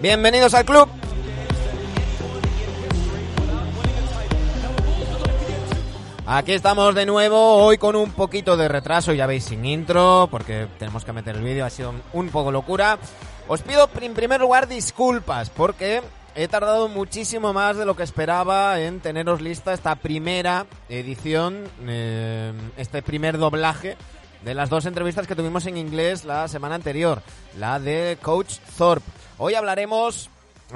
Bienvenidos al club. Aquí estamos de nuevo, hoy con un poquito de retraso, ya veis, sin intro, porque tenemos que meter el vídeo, ha sido un poco locura. Os pido en primer lugar disculpas, porque he tardado muchísimo más de lo que esperaba en teneros lista esta primera edición, eh, este primer doblaje de las dos entrevistas que tuvimos en inglés la semana anterior, la de Coach Thorpe. Hoy hablaremos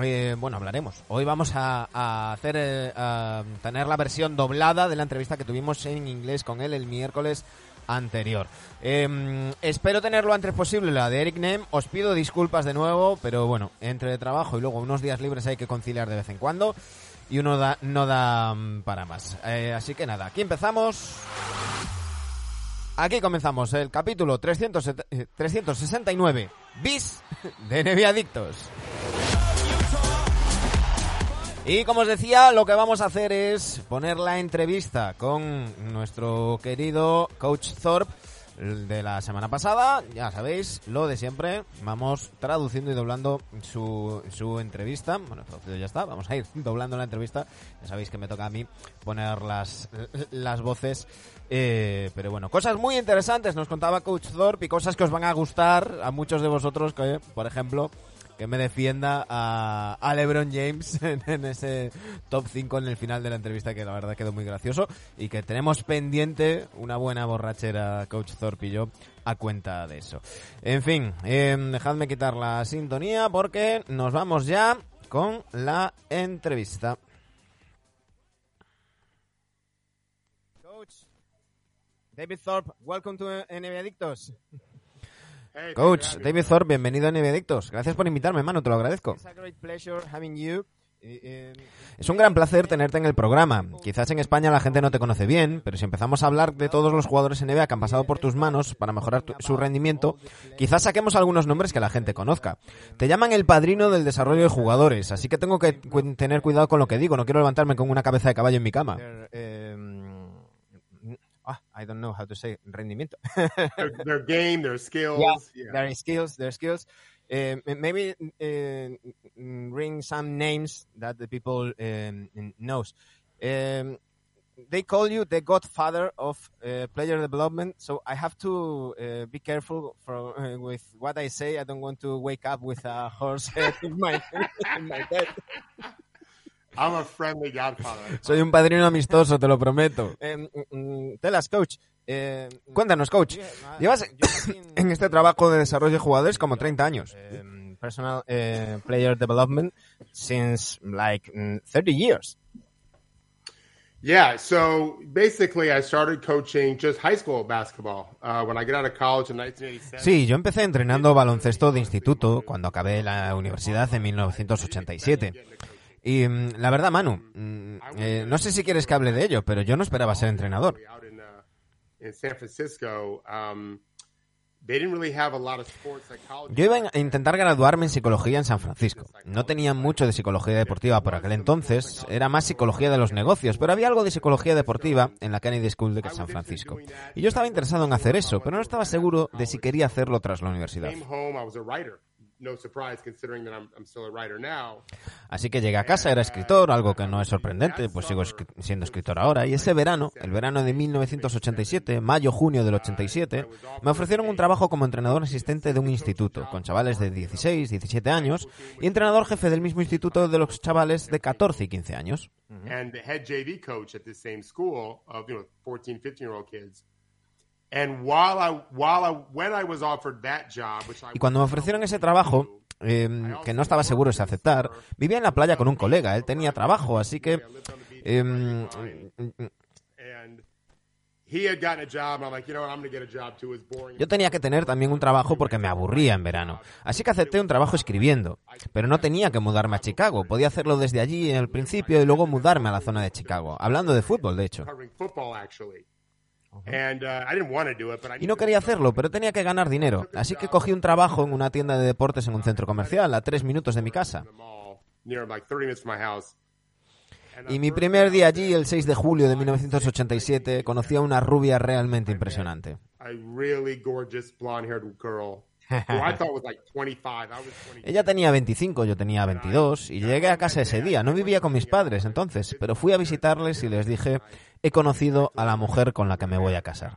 eh, bueno, hablaremos. Hoy vamos a, hacer, eh, a tener la versión doblada de la entrevista que tuvimos en inglés con él el miércoles anterior. Em, espero tenerlo antes posible la de Eric Nem. Os pido disculpas de nuevo, pero bueno, entre trabajo y luego unos días libres hay que conciliar de vez en cuando y uno da, no da mm, para más. Eh, así que nada, aquí empezamos. Aquí comenzamos el capítulo 369 bis de Nevi Adictos. Y como os decía, lo que vamos a hacer es poner la entrevista con nuestro querido Coach Thorpe de la semana pasada. Ya sabéis, lo de siempre. Vamos traduciendo y doblando su, su entrevista. Bueno, traducido ya está. Vamos a ir doblando la entrevista. Ya sabéis que me toca a mí poner las, las voces. Eh, pero bueno, cosas muy interesantes nos contaba Coach Thorpe y cosas que os van a gustar a muchos de vosotros que, por ejemplo, que me defienda a, LeBron James en, ese top 5 en el final de la entrevista que la verdad quedó muy gracioso y que tenemos pendiente una buena borrachera Coach Thorpe y yo a cuenta de eso. En fin, em, dejadme quitar la sintonía porque nos vamos ya con la entrevista. David Thorpe, welcome to NBA Adictos. Coach David Thorpe, bienvenido a Adictos. Gracias por invitarme, hermano, te lo agradezco. Es un gran placer tenerte en el programa. Quizás en España la gente no te conoce bien, pero si empezamos a hablar de todos los jugadores NBA que han pasado por tus manos para mejorar su rendimiento, quizás saquemos algunos nombres que la gente conozca. Te llaman el padrino del desarrollo de jugadores, así que tengo que tener cuidado con lo que digo. No quiero levantarme con una cabeza de caballo en mi cama. Ah, I don't know how to say rendimiento. their, their, game, their skills. Yeah, yeah. their skills, their skills. Uh, maybe uh, ring some names that the people um, knows. Um, they call you the godfather of uh, player development, so I have to uh, be careful for, uh, with what I say. I don't want to wake up with a horse head in my, in my bed. I'm a friendly godfather. Soy un padrino amistoso, te lo prometo. Eh, tell us, coach. Eh, cuéntanos, coach. Llevas en este trabajo de desarrollo de jugadores como 30 años. Eh, personal eh, player development since like 30 mm, years. Yeah, so basically I started coaching just high school basketball uh, when I got out of college in 1987. Sí, yo empecé entrenando baloncesto de instituto cuando acabé la universidad en 1987. Y mm, la verdad, Manu, mm, eh, no sé si quieres que hable de ello, pero yo no esperaba ser entrenador. Yo iba a intentar graduarme en psicología en San Francisco. No tenía mucho de psicología deportiva por aquel entonces, era más psicología de los negocios, pero había algo de psicología deportiva en la Kennedy School de San Francisco. Y yo estaba interesado en hacer eso, pero no estaba seguro de si quería hacerlo tras la universidad. Así que llegué a casa, era escritor, algo que no es sorprendente, pues sigo siendo escritor ahora. Y ese verano, el verano de 1987, mayo-junio del 87, me ofrecieron un trabajo como entrenador asistente de un instituto, con chavales de 16, 17 años, y entrenador jefe del mismo instituto de los chavales de 14 y 15 años. Y cuando me ofrecieron ese trabajo, em, que no estaba seguro de aceptar, vivía en la playa con un colega. Él tenía trabajo, así que... Em, yo tenía que tener también un trabajo porque me aburría en verano. Así que acepté un trabajo escribiendo. Pero no tenía que mudarme a Chicago. Podía hacerlo desde allí en el principio y luego mudarme a la zona de Chicago. Hablando de fútbol, de hecho. Uh, y no quería hacerlo, pero tenía que ganar dinero. Así que cogí un trabajo en una tienda de deportes en un centro comercial, a tres minutos de mi casa. Y mi primer día allí, el 6 de julio de 1987, conocí a una rubia realmente impresionante. Ella tenía 25, yo tenía 22 y llegué a casa ese día. No vivía con mis padres entonces, pero fui a visitarles y les dije, he conocido a la mujer con la que me voy a casar.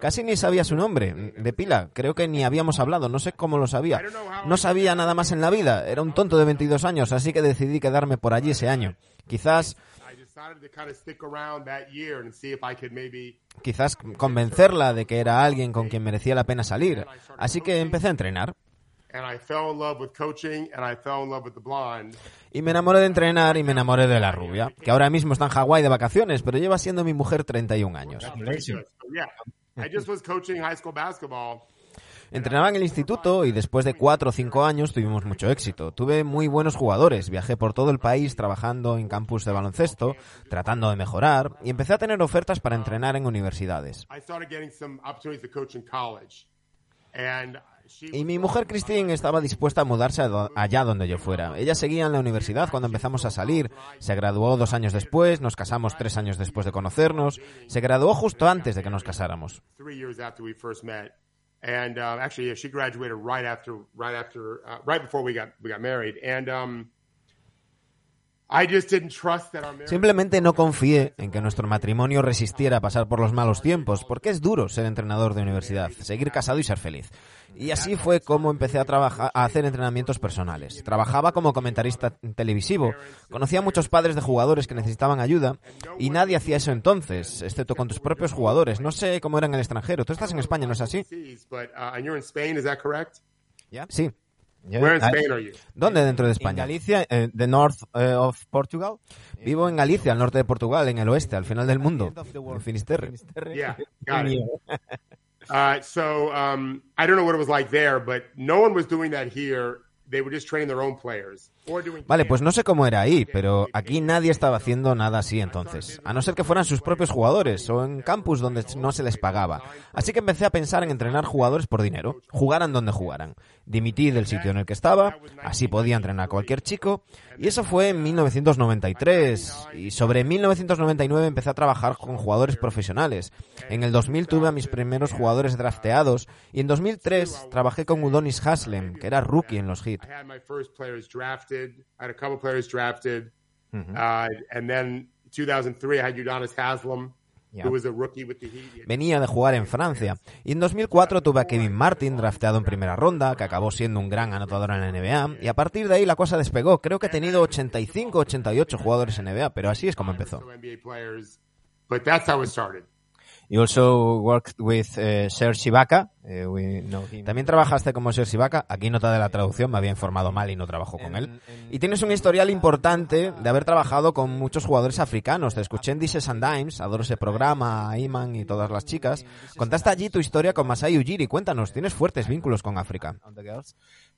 Casi ni sabía su nombre, de pila, creo que ni habíamos hablado, no sé cómo lo sabía. No sabía nada más en la vida, era un tonto de 22 años, así que decidí quedarme por allí ese año. Quizás quizás convencerla de que era alguien con quien merecía la pena salir. Así que empecé a entrenar. Y me enamoré de entrenar y me enamoré de la rubia, que ahora mismo está en Hawái de vacaciones, pero lleva siendo mi mujer 31 años. Entrenaba en el instituto y después de cuatro o cinco años tuvimos mucho éxito. Tuve muy buenos jugadores, viajé por todo el país trabajando en campus de baloncesto, tratando de mejorar y empecé a tener ofertas para entrenar en universidades. Y mi mujer Christine estaba dispuesta a mudarse allá donde yo fuera. Ella seguía en la universidad cuando empezamos a salir. Se graduó dos años después, nos casamos tres años después de conocernos. Se graduó justo antes de que nos casáramos. and uh, actually, she graduated right after, right after, uh, right before we got we got married, and um, Simplemente no confié en que nuestro matrimonio resistiera a pasar por los malos tiempos, porque es duro ser entrenador de universidad, seguir casado y ser feliz. Y así fue como empecé a trabajar, a hacer entrenamientos personales. Trabajaba como comentarista televisivo, conocía a muchos padres de jugadores que necesitaban ayuda y nadie hacía eso entonces, excepto con tus propios jugadores. No sé cómo era en el extranjero. Tú estás en España, ¿no es así? Sí. Where in Spain are you? ¿Dónde dentro de España? En Galicia, eh, the north uh, of Portugal. Vivo en Galicia, al norte de Portugal, en el oeste, al final del mundo, en Finisterre. Yeah, got it. Uh, so um, I don't know what it was like there, but no one was doing that here Vale, pues no sé cómo era ahí, pero aquí nadie estaba haciendo nada así entonces, a no ser que fueran sus propios jugadores o en campus donde no se les pagaba. Así que empecé a pensar en entrenar jugadores por dinero, jugaran donde jugaran. Dimití del sitio en el que estaba, así podía entrenar a cualquier chico, y eso fue en 1993. Y sobre 1999 empecé a trabajar con jugadores profesionales. En el 2000 tuve a mis primeros jugadores drafteados, y en 2003 trabajé con Udonis Haslem, que era rookie en los Heat. Drafted. I had a couple players drafted. Mm-hmm. Uh, and then 2003, I had Udonis Haslam. Yeah. Venía de jugar en Francia. Y en 2004 tuve a Kevin Martin drafteado en primera ronda, que acabó siendo un gran anotador en la NBA. Y a partir de ahí la cosa despegó. Creo que he tenido 85, 88 jugadores en NBA, pero así es como empezó. You also worked with uh, Serge Ibaka. Uh, we know him. También trabajaste como Serge Ibaka. Aquí nota de la traducción, me había informado mal y no trabajo con él. Y tienes un historial importante de haber trabajado con muchos jugadores africanos. Te escuché en Dishes and Dimes, adoro ese programa, Iman y todas las chicas. Contaste allí tu historia con Masai Ujiri. Cuéntanos, tienes fuertes vínculos con África.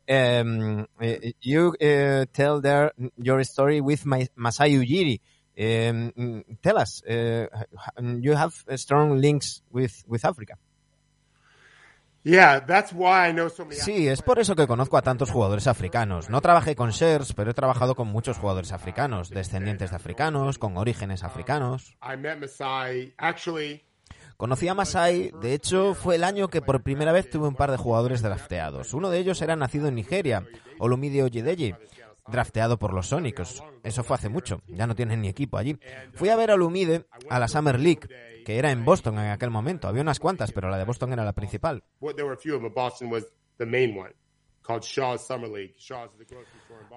Um, uh, you uh, tell there your story with Masai Ujiri. Um, tell us, uh, you have strong links with, with Africa. Yeah, that's why I know so many sí, es por eso que conozco a tantos jugadores africanos. No trabajé con Shers, pero he trabajado con muchos jugadores africanos, descendientes de africanos, con orígenes africanos. Conocí a Masai, de hecho fue el año que por primera vez tuve un par de jugadores drafteados. Uno de ellos era nacido en Nigeria, Olumide Oyedeji, drafteado por los Sónicos. Eso fue hace mucho, ya no tienen ni equipo allí. Fui a ver a Lumide a la Summer League, que era en Boston en aquel momento. Había unas cuantas, pero la de Boston era la principal.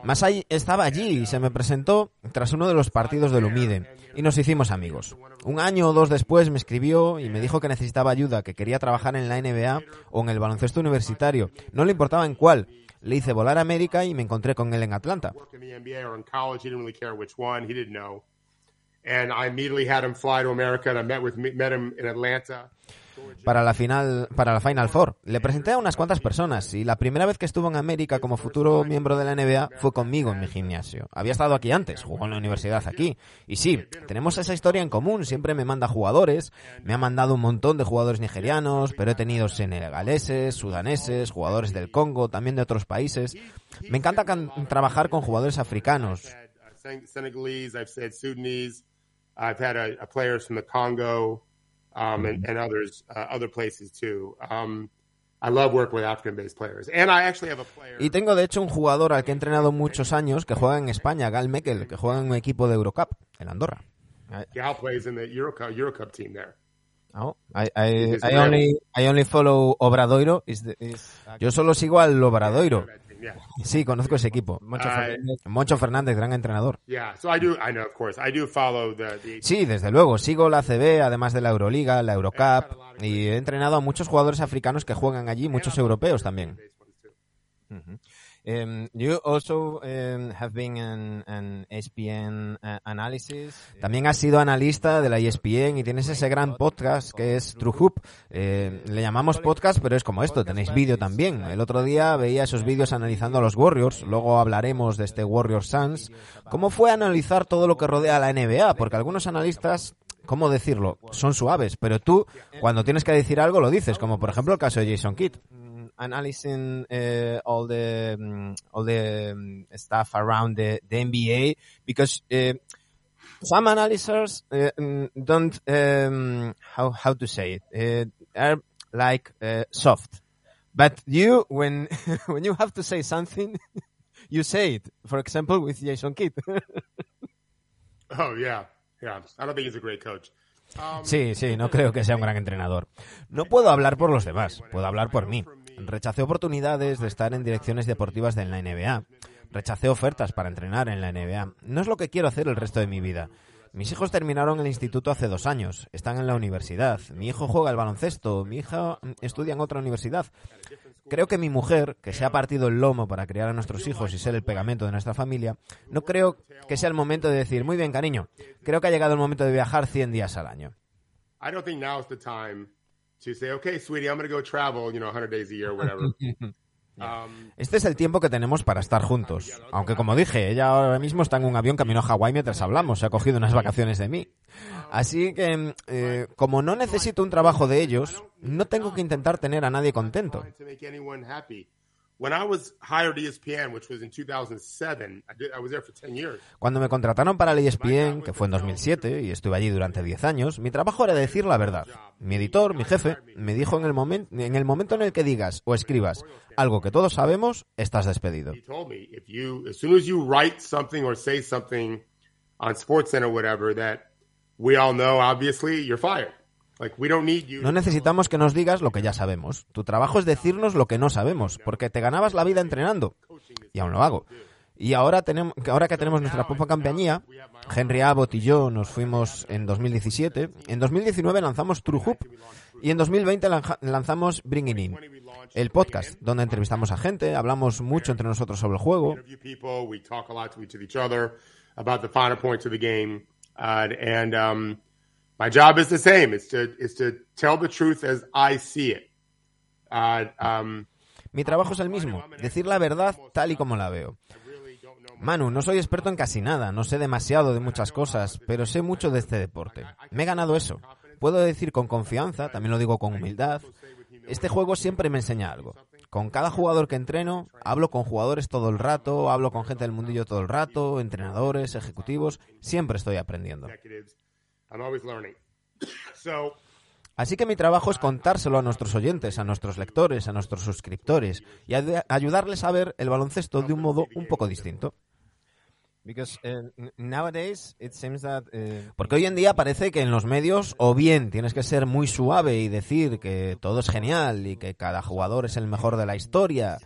Masai estaba allí y se me presentó tras uno de los partidos de Lumide y nos hicimos amigos. Un año o dos después me escribió y me dijo que necesitaba ayuda, que quería trabajar en la NBA o en el baloncesto universitario. No le importaba en cuál, le hice volar a América y me encontré con él en Atlanta. Para la final, para la Final Four. Le presenté a unas cuantas personas y la primera vez que estuvo en América como futuro miembro de la NBA fue conmigo en mi gimnasio. Había estado aquí antes, jugó en la universidad aquí. Y sí, tenemos esa historia en común. Siempre me manda jugadores, me ha mandado un montón de jugadores nigerianos, pero he tenido senegaleses, sudaneses, jugadores del Congo, también de otros países. Me encanta trabajar con jugadores africanos. I've had a, players from the Congo, um, and, and others, uh, other places too. Um, I love working with African-based players. And I actually have a player. Y tengo de hecho un jugador al que he entrenado muchos años que juega en España, Gal Mekel, que juega en un equipo de Eurocup, en Andorra. Gal plays in the Eurocup, Eurocup team there. Oh, I, I, I only, I only follow Obradoiro. Is the, is... Yo solo sigo al Obradoiro. Yeah. Sí, conozco ese equipo. Moncho, Ah, Fernández, Moncho Fernández, gran entrenador. Yeah, so I do. I know, of course, I do follow the. the Sí, desde luego. Sigo la CB, además de la Euroliga, la Eurocup. Y he entrenado a muchos jugadores africanos que juegan allí, muchos europeos también. Uh, analysis. También has sido analista de la ESPN y tienes ese gran podcast que es True Hoop. Eh, le llamamos podcast, pero es como esto, tenéis vídeo también. El otro día veía esos vídeos analizando a los Warriors, luego hablaremos de este Warriors Suns. ¿Cómo fue analizar todo lo que rodea la NBA? Porque algunos analistas ¿cómo decirlo? Son suaves, pero tú, cuando tienes que decir algo, lo dices, como por ejemplo el caso de Jason Kidd. Analyzing uh, all the um, all the um, stuff around the, the NBA because uh, some analysts uh, mm, don't um, how how to say it uh, are like uh, soft, but you when when you have to say something, you say it. For example, with Jason Kidd. oh yeah, yeah. I don't think he's a great coach. Um, Sí, sí, no creo que sea un gran entrenador. No puedo hablar por los demás, puedo hablar por mí. Rechacé oportunidades de estar en direcciones deportivas de la NBA. Rechacé ofertas para entrenar en la NBA. No es lo que quiero hacer el resto de mi vida. Mis hijos terminaron el instituto hace dos años, están en la universidad. Mi hijo juega al baloncesto, mi hija estudia en otra universidad. Creo que mi mujer, que se ha partido el lomo para criar a nuestros hijos y ser el pegamento de nuestra familia, no creo que sea el momento de decir, muy bien, cariño, creo que ha llegado el momento de viajar 100 días al año. To say, okay, sweetie, I'm going to go travel, you know, 100 days a year, whatever. Este es el tiempo que tenemos para estar juntos. Aunque como dije, ella ahora mismo está en un avión camino a Hawái mientras hablamos, se ha cogido unas vacaciones de mí. Así que, eh, como no necesito un trabajo de ellos, no tengo que intentar tener a nadie contento. When I was hired ESPN, which was in 2007, I, did, I was there for 10 years. Cuando me contrataron para el ESPN, que fue en 2007, y estuve allí durante 10 años, mi trabajo era decir la verdad. Mi editor, mi jefe, me dijo en el, momen- en el momento en el que digas o escribas algo que todos sabemos, estás despedido. He told me if you, as soon as you write something or say something on SportsCenter or whatever that we all know, obviously, you're fired. Like we don't need you. No necesitamos que nos digas lo que ya sabemos. Tu trabajo es decirnos lo que no sabemos, porque te ganabas la vida entrenando. Y aún lo hago. Y ahora, tenemos, ahora que tenemos nuestra propia compañía, Henry Abbott y yo nos fuimos en 2017. En 2019 lanzamos True Hoop. Y en 2020 lanja- lanzamos Bringing In, el podcast, donde entrevistamos a gente, hablamos mucho entre nosotros sobre el juego. My job is the same. It's to is to tell the truth as I see it. Mi trabajo es el mismo, decir la verdad tal y como la veo. Manu, no soy experto en casi nada, no sé demasiado de muchas cosas, pero sé mucho de este deporte. Me he ganado eso. Puedo decir con confianza, también lo digo con humildad, este juego siempre me enseña algo. Con cada jugador que entreno, hablo con jugadores todo el rato, hablo con gente del mundillo todo el rato, entrenadores, ejecutivos, siempre estoy aprendiendo. Así que mi trabajo es contárselo a nuestros oyentes, a nuestros lectores, a nuestros suscriptores y ayudarles a ver el baloncesto de un modo un poco distinto. Porque hoy en día parece que en los medios o bien tienes que ser muy suave y decir que todo es genial y que cada jugador es el mejor de la historia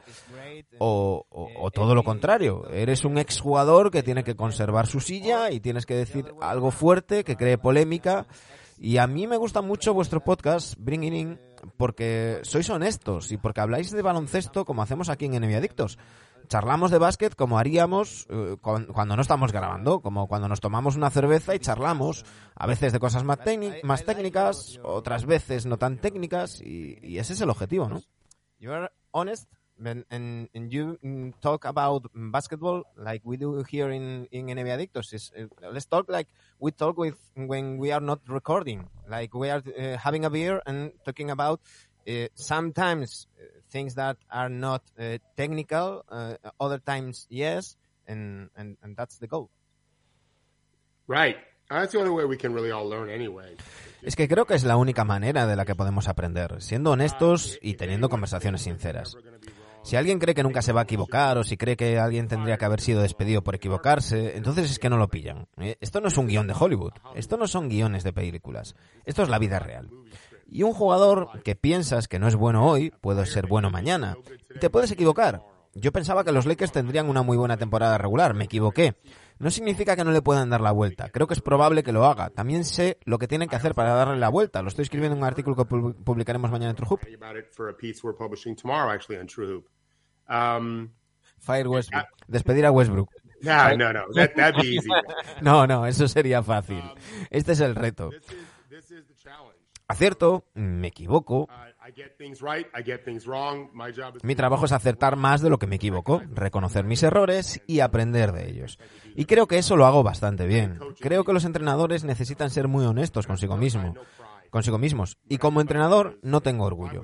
o, o- o todo lo contrario. Eres un exjugador que tiene que conservar su silla y tienes que decir algo fuerte que cree polémica. Y a mí me gusta mucho vuestro podcast, Bringing In, porque sois honestos y porque habláis de baloncesto como hacemos aquí en NBA Adictos. Charlamos de básquet como haríamos eh, con- cuando no estamos grabando, como cuando nos tomamos una cerveza y charlamos, a veces de cosas más, más técnicas, otras veces no tan técnicas, y, y ese es el objetivo, ¿no? You are honest and, and, and you mm, talk about basketball like we do here in, in NBA Adictos. Is, uh, let's talk like we talk with when we are not recording, like we are uh, having a beer and talking about uh, sometimes things that are not uh, technical, uh, other times yes, and, and, and that's the goal. Right. Es que creo que es la única manera de la que podemos aprender, siendo honestos y teniendo conversaciones sinceras. Si alguien cree que nunca se va a equivocar o si cree que alguien tendría que haber sido despedido por equivocarse, entonces es que no lo pillan. ¿eh? Esto no es un guion de Hollywood, esto no son guiones de películas, esto es la vida real. Y un jugador que piensas que no es bueno hoy puede ser bueno mañana. te puedes equivocar. Yo pensaba que los Lakers tendrían una muy buena temporada regular, me equivoqué. No significa que no le puedan dar la vuelta. Creo que es probable que lo haga. También sé lo que tienen que hacer para darle la vuelta. Lo estoy escribiendo en un artículo que publicaremos mañana en True Um, Fire Westbrook. Despedir a Westbrook. No, no, no, eso sería fácil. Este es el reto. Acierto, me equivoco. Mi trabajo es acertar más de lo que me equivoco, reconocer mis errores y aprender de ellos. Y creo que eso lo hago bastante bien. Creo que los entrenadores necesitan ser muy honestos consigo mismo consigo mismos. Y como entrenador no tengo orgullo.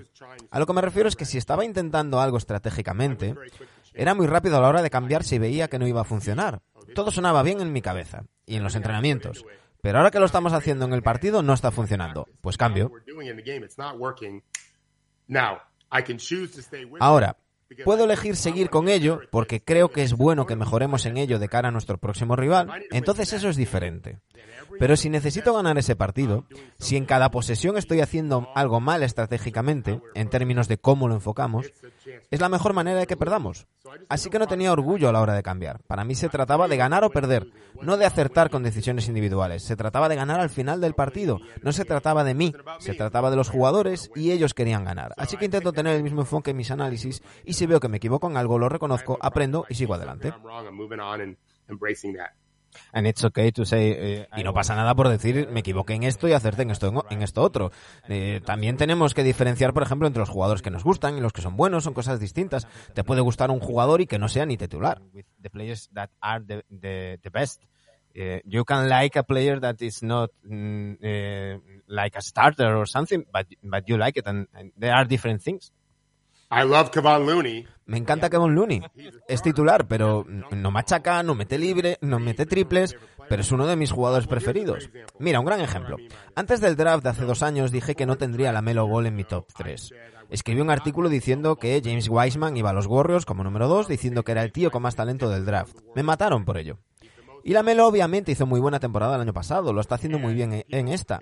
A lo que me refiero es que si estaba intentando algo estratégicamente, era muy rápido a la hora de cambiar si veía que no iba a funcionar. Todo sonaba bien en mi cabeza y en los entrenamientos. Pero ahora que lo estamos haciendo en el partido no está funcionando. Pues cambio. Ahora, puedo elegir seguir con ello porque creo que es bueno que mejoremos en ello de cara a nuestro próximo rival. Entonces eso es diferente. Pero si necesito ganar ese partido, si en cada posesión estoy haciendo algo mal estratégicamente, en términos de cómo lo enfocamos, es la mejor manera de que perdamos. Así que no tenía orgullo a la hora de cambiar. Para mí se trataba de ganar o perder, no de acertar con decisiones individuales. Se trataba de ganar al final del partido. No se trataba de mí, se trataba de los jugadores y ellos querían ganar. Así que intento tener el mismo enfoque en mis análisis y si veo que me equivoco en algo, lo reconozco, aprendo y sigo adelante. Eh, y no pasa nada por decir me equivoqué en esto y acerté en esto en esto otro. Eh, también tenemos que diferenciar, por ejemplo, entre los jugadores que nos gustan y los que son buenos, son cosas distintas. Te puede gustar un jugador y que no sea ni titular. The players that are the, best. Eh, you can like a player that is not mm, like a starter or something, but but you like it, and there are different things. I love Kevon Looney. Me encanta Kevon Looney. Es titular, pero no machaca, no mete libre, no mete triples, pero es uno de mis jugadores preferidos. Mira, un gran ejemplo. Antes del draft de hace dos años dije que no tendría la Melo Ball en mi top 3. Escribí un artículo diciendo que James Wiseman iba a los Warriors como número 2, diciendo que era el tío con más talento del draft. Me mataron por ello. Y la Melo obviamente hizo muy buena temporada el año pasado, lo está haciendo muy bien en esta.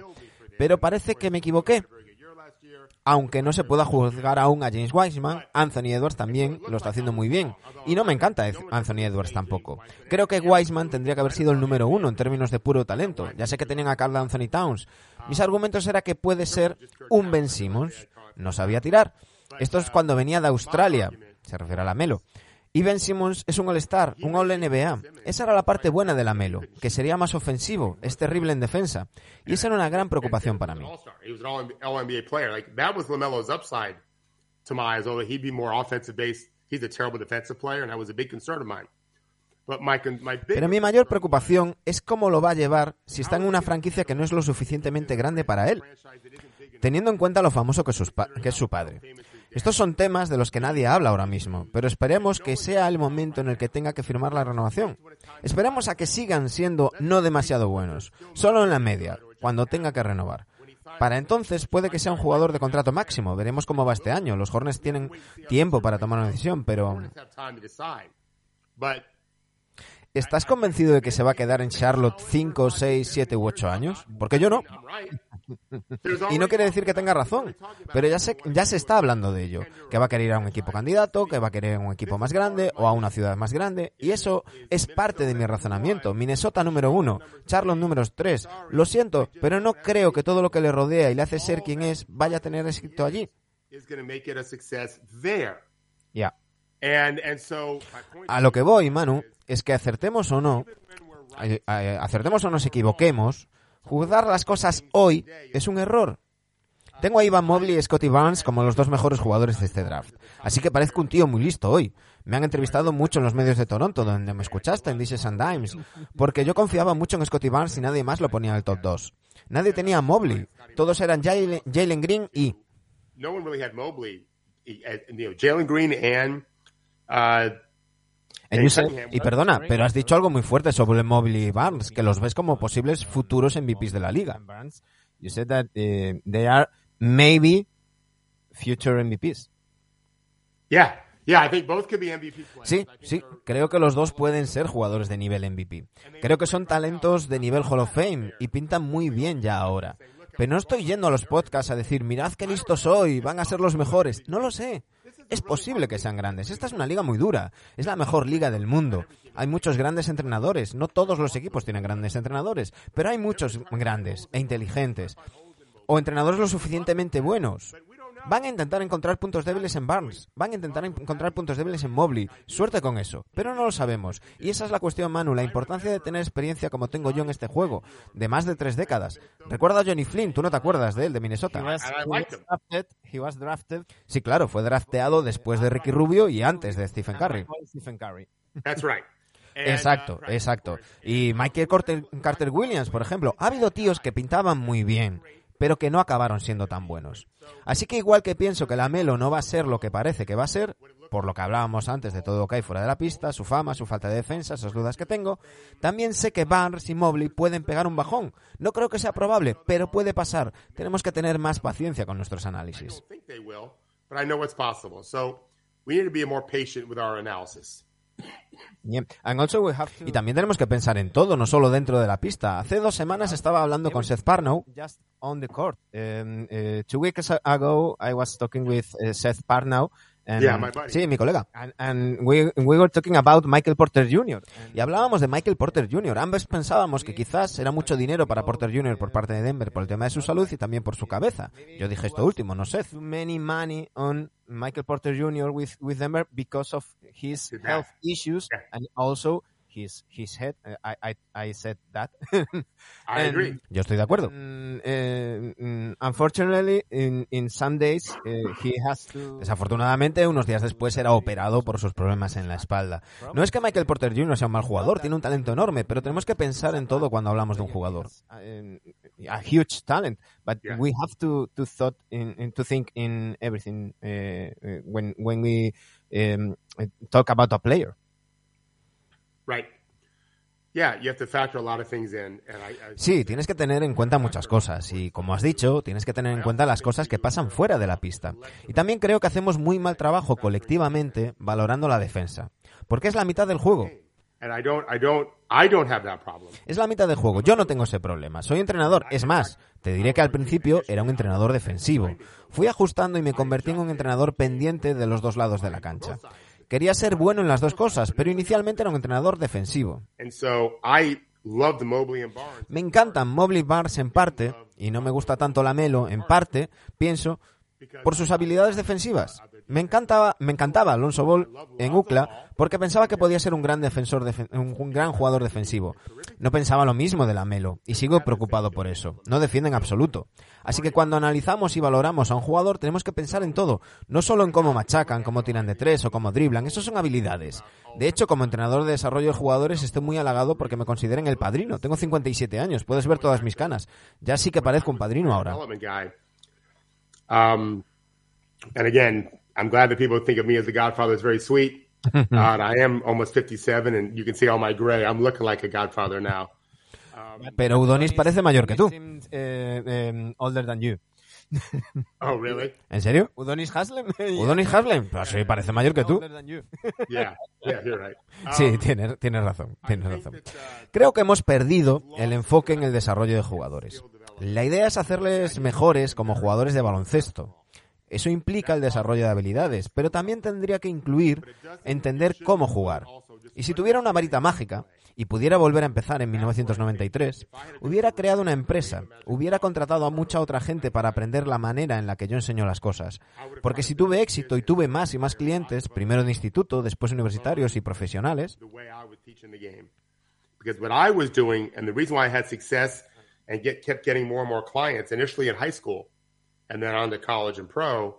Pero parece que me equivoqué aunque no se pueda juzgar aún a James Wiseman, Anthony Edwards también lo está haciendo muy bien. Y no me encanta Anthony Edwards tampoco. Creo que Wiseman tendría que haber sido el número uno en términos de puro talento. Ya sé que tenían a Carl Anthony Towns. Mis argumentos era que puede ser un Ben Simmons. No sabía tirar. Esto es cuando venía de Australia. Se refiere a la Melo. Y Ben Simmons es un All-Star, un All-NBA. Esa era la parte buena de la Melo, que sería más ofensivo, es terrible en defensa. Y esa era una gran preocupación para mí. Pero mi mayor preocupación es cómo lo va a llevar si está en una franquicia que no es lo suficientemente grande para él, teniendo en cuenta lo famoso que es su padre. Estos son temas de los que nadie habla ahora mismo, pero esperemos que sea el momento en el que tenga que firmar la renovación. Esperemos a que sigan siendo no demasiado buenos, solo en la media, cuando tenga que renovar. Para entonces puede que sea un jugador de contrato máximo. Veremos cómo va este año. Los Hornets tienen tiempo para tomar una decisión, pero... ¿Estás convencido de que se va a quedar en Charlotte 5, 6, 7 u 8 años? Porque yo no. Y no quiere decir que tenga razón, pero ya se, ya se está hablando de ello, que va a querer ir a un equipo candidato, que va a querer un equipo más grande o a una ciudad más grande, y eso es parte de mi razonamiento. Minnesota número uno, Charlotte número tres. Lo siento, pero no creo que todo lo que le rodea y le hace ser quien es vaya a tener éxito allí. Ya. A lo que voy, Manu, es que acertemos o no, acertemos o nos equivoquemos, Juzgar las cosas hoy es un error. Tengo a Ivan Mobley y Scotty Barnes como los dos mejores jugadores de este draft. Así que parezco un tío muy listo hoy. Me han entrevistado mucho en los medios de Toronto, donde me escuchaste en Dishes and Dimes, porque yo confiaba mucho en Scotty Barnes y nadie más lo ponía en el top 2. Nadie tenía Mobley. Todos eran Jalen Green y... No Mobley. Jalen Green uh, y perdona, pero has dicho algo muy fuerte sobre Mobley y Barnes, que los ves como posibles futuros MVPs de la liga. You said that uh, they are maybe future MVPs. Yeah, Yeah, I think both could be MVP sí, sí, creo que los dos pueden ser jugadores de nivel MVP. Creo que son talentos de nivel Hall of Fame y pintan muy bien ya ahora. Pero no estoy yendo a los podcasts a decir, mirad qué listo soy, van a ser los mejores. No lo sé. Es posible que sean grandes. Esta es una liga muy dura. Es la mejor liga del mundo. Hay muchos grandes entrenadores. No todos los equipos tienen grandes entrenadores, pero hay muchos grandes e inteligentes. O entrenadores lo suficientemente buenos. Van a intentar encontrar puntos débiles en Barnes, van a intentar encontrar puntos débiles en Mobley. Suerte con eso, pero no lo sabemos. Y esa es la cuestión, Manu, la importancia de tener experiencia como tengo yo en este juego, de más de tres décadas. Recuerda a Johnny Flynn, tú no te acuerdas de él, de Minnesota. Sí, claro, fue drafteado después de Ricky Rubio y antes de Stephen Curry. That's right. Exacto, exacto. Y Michael Carter Williams, por ejemplo. Ha habido tíos que pintaban muy bien, pero que no acabaron siendo tan buenos. Así que igual que pienso que la Melo no va a ser lo que parece que va a ser, por lo que hablábamos antes de todo lo que hay fuera de la pista, su fama, su falta de defensa, esas dudas que tengo, también sé que Barnes y Mobley pueden pegar un bajón. No creo que sea probable, pero puede pasar. Tenemos que tener más paciencia con nuestros análisis. Y también tenemos que pensar en todo, no solo dentro de la pista. Hace dos semanas estaba hablando con Seth Parnell. Just on the court. Um, uh, two weeks ago, I was talking with uh, Seth Parnell Sí, mi colega. And, we, were talking about Michael Porter Jr. Y hablábamos de Michael Porter Jr. Ambos pensábamos que quizás era mucho dinero para Porter Jr. por parte de Denver por el tema de su salud y también por su cabeza. Yo dije esto último, no sé. Many money on Michael Porter Jr. with, with Denver because of his health issues and also his his head. Uh, I I, I said that. I agree. Yo estoy de acuerdo. Mm, eh, mm, unfortunately, in, in some days eh, he has to... Desafortunadamente, unos días después era operado por sus problemas en la espalda. No es que Michael Porter Jr. sea un mal jugador, tiene un talento enorme, pero tenemos que pensar en todo cuando hablamos de un jugador. A huge talent, but we have to to thought in, in to think in everything uh, when when we um, talk about a player. Sí, tienes que tener en cuenta muchas cosas y como has dicho, tienes que tener en cuenta las cosas que pasan fuera de la pista. Y también creo que hacemos muy mal trabajo colectivamente valorando la defensa, porque es la mitad del juego. Es la mitad del juego. Yo no tengo ese problema. Soy entrenador. Es más, te diré que al principio era un entrenador defensivo. Fui ajustando y me convertí en un entrenador pendiente de los dos lados de la cancha. Quería ser bueno en las dos cosas, pero inicialmente era un entrenador defensivo. Me encantan Mobley Barnes en parte, y no me gusta tanto la Melo en parte, pienso, por sus habilidades defensivas. Me encantaba, me encantaba Alonso Ball en UCLA porque pensaba que podía ser un gran defensor, un gran jugador defensivo. No pensaba lo mismo de la Melo y sigo preocupado por eso. No defiende en absoluto. Así que cuando analizamos y valoramos a un jugador tenemos que pensar en todo, no solo en cómo machacan, cómo tiran de tres o cómo driblan. Eso son habilidades. De hecho, como entrenador de desarrollo de jugadores estoy muy halagado porque me consideren el padrino. Tengo 57 años, puedes ver todas mis canas. Ya sí que parezco un padrino ahora. I'm glad that people think of me as the Godfather. It's very sweet. uh, I am almost 57, and you can see all my gray. I'm looking like a Godfather now. Um, Pero Udonis parece mayor que tú. Eh, um, older than you. oh, really? ¿En serio? Udonis Haslem. Udonis Haslem. Pero sí, parece mayor que tú. yeah, yeah, you're right. sí, um, tienes, tienes razón. Tienes razón. Uh, Creo que hemos perdido el enfoque en el desarrollo de jugadores. La idea es hacerles mejores como jugadores de baloncesto. Eso implica el desarrollo de habilidades, pero también tendría que incluir entender cómo jugar. Y si tuviera una varita mágica y pudiera volver a empezar en 1993, hubiera creado una empresa, hubiera contratado a mucha otra gente para aprender la manera en la que yo enseño las cosas. Porque si tuve éxito y tuve más y más clientes, primero de instituto, después universitarios y profesionales, and then on to college and pro,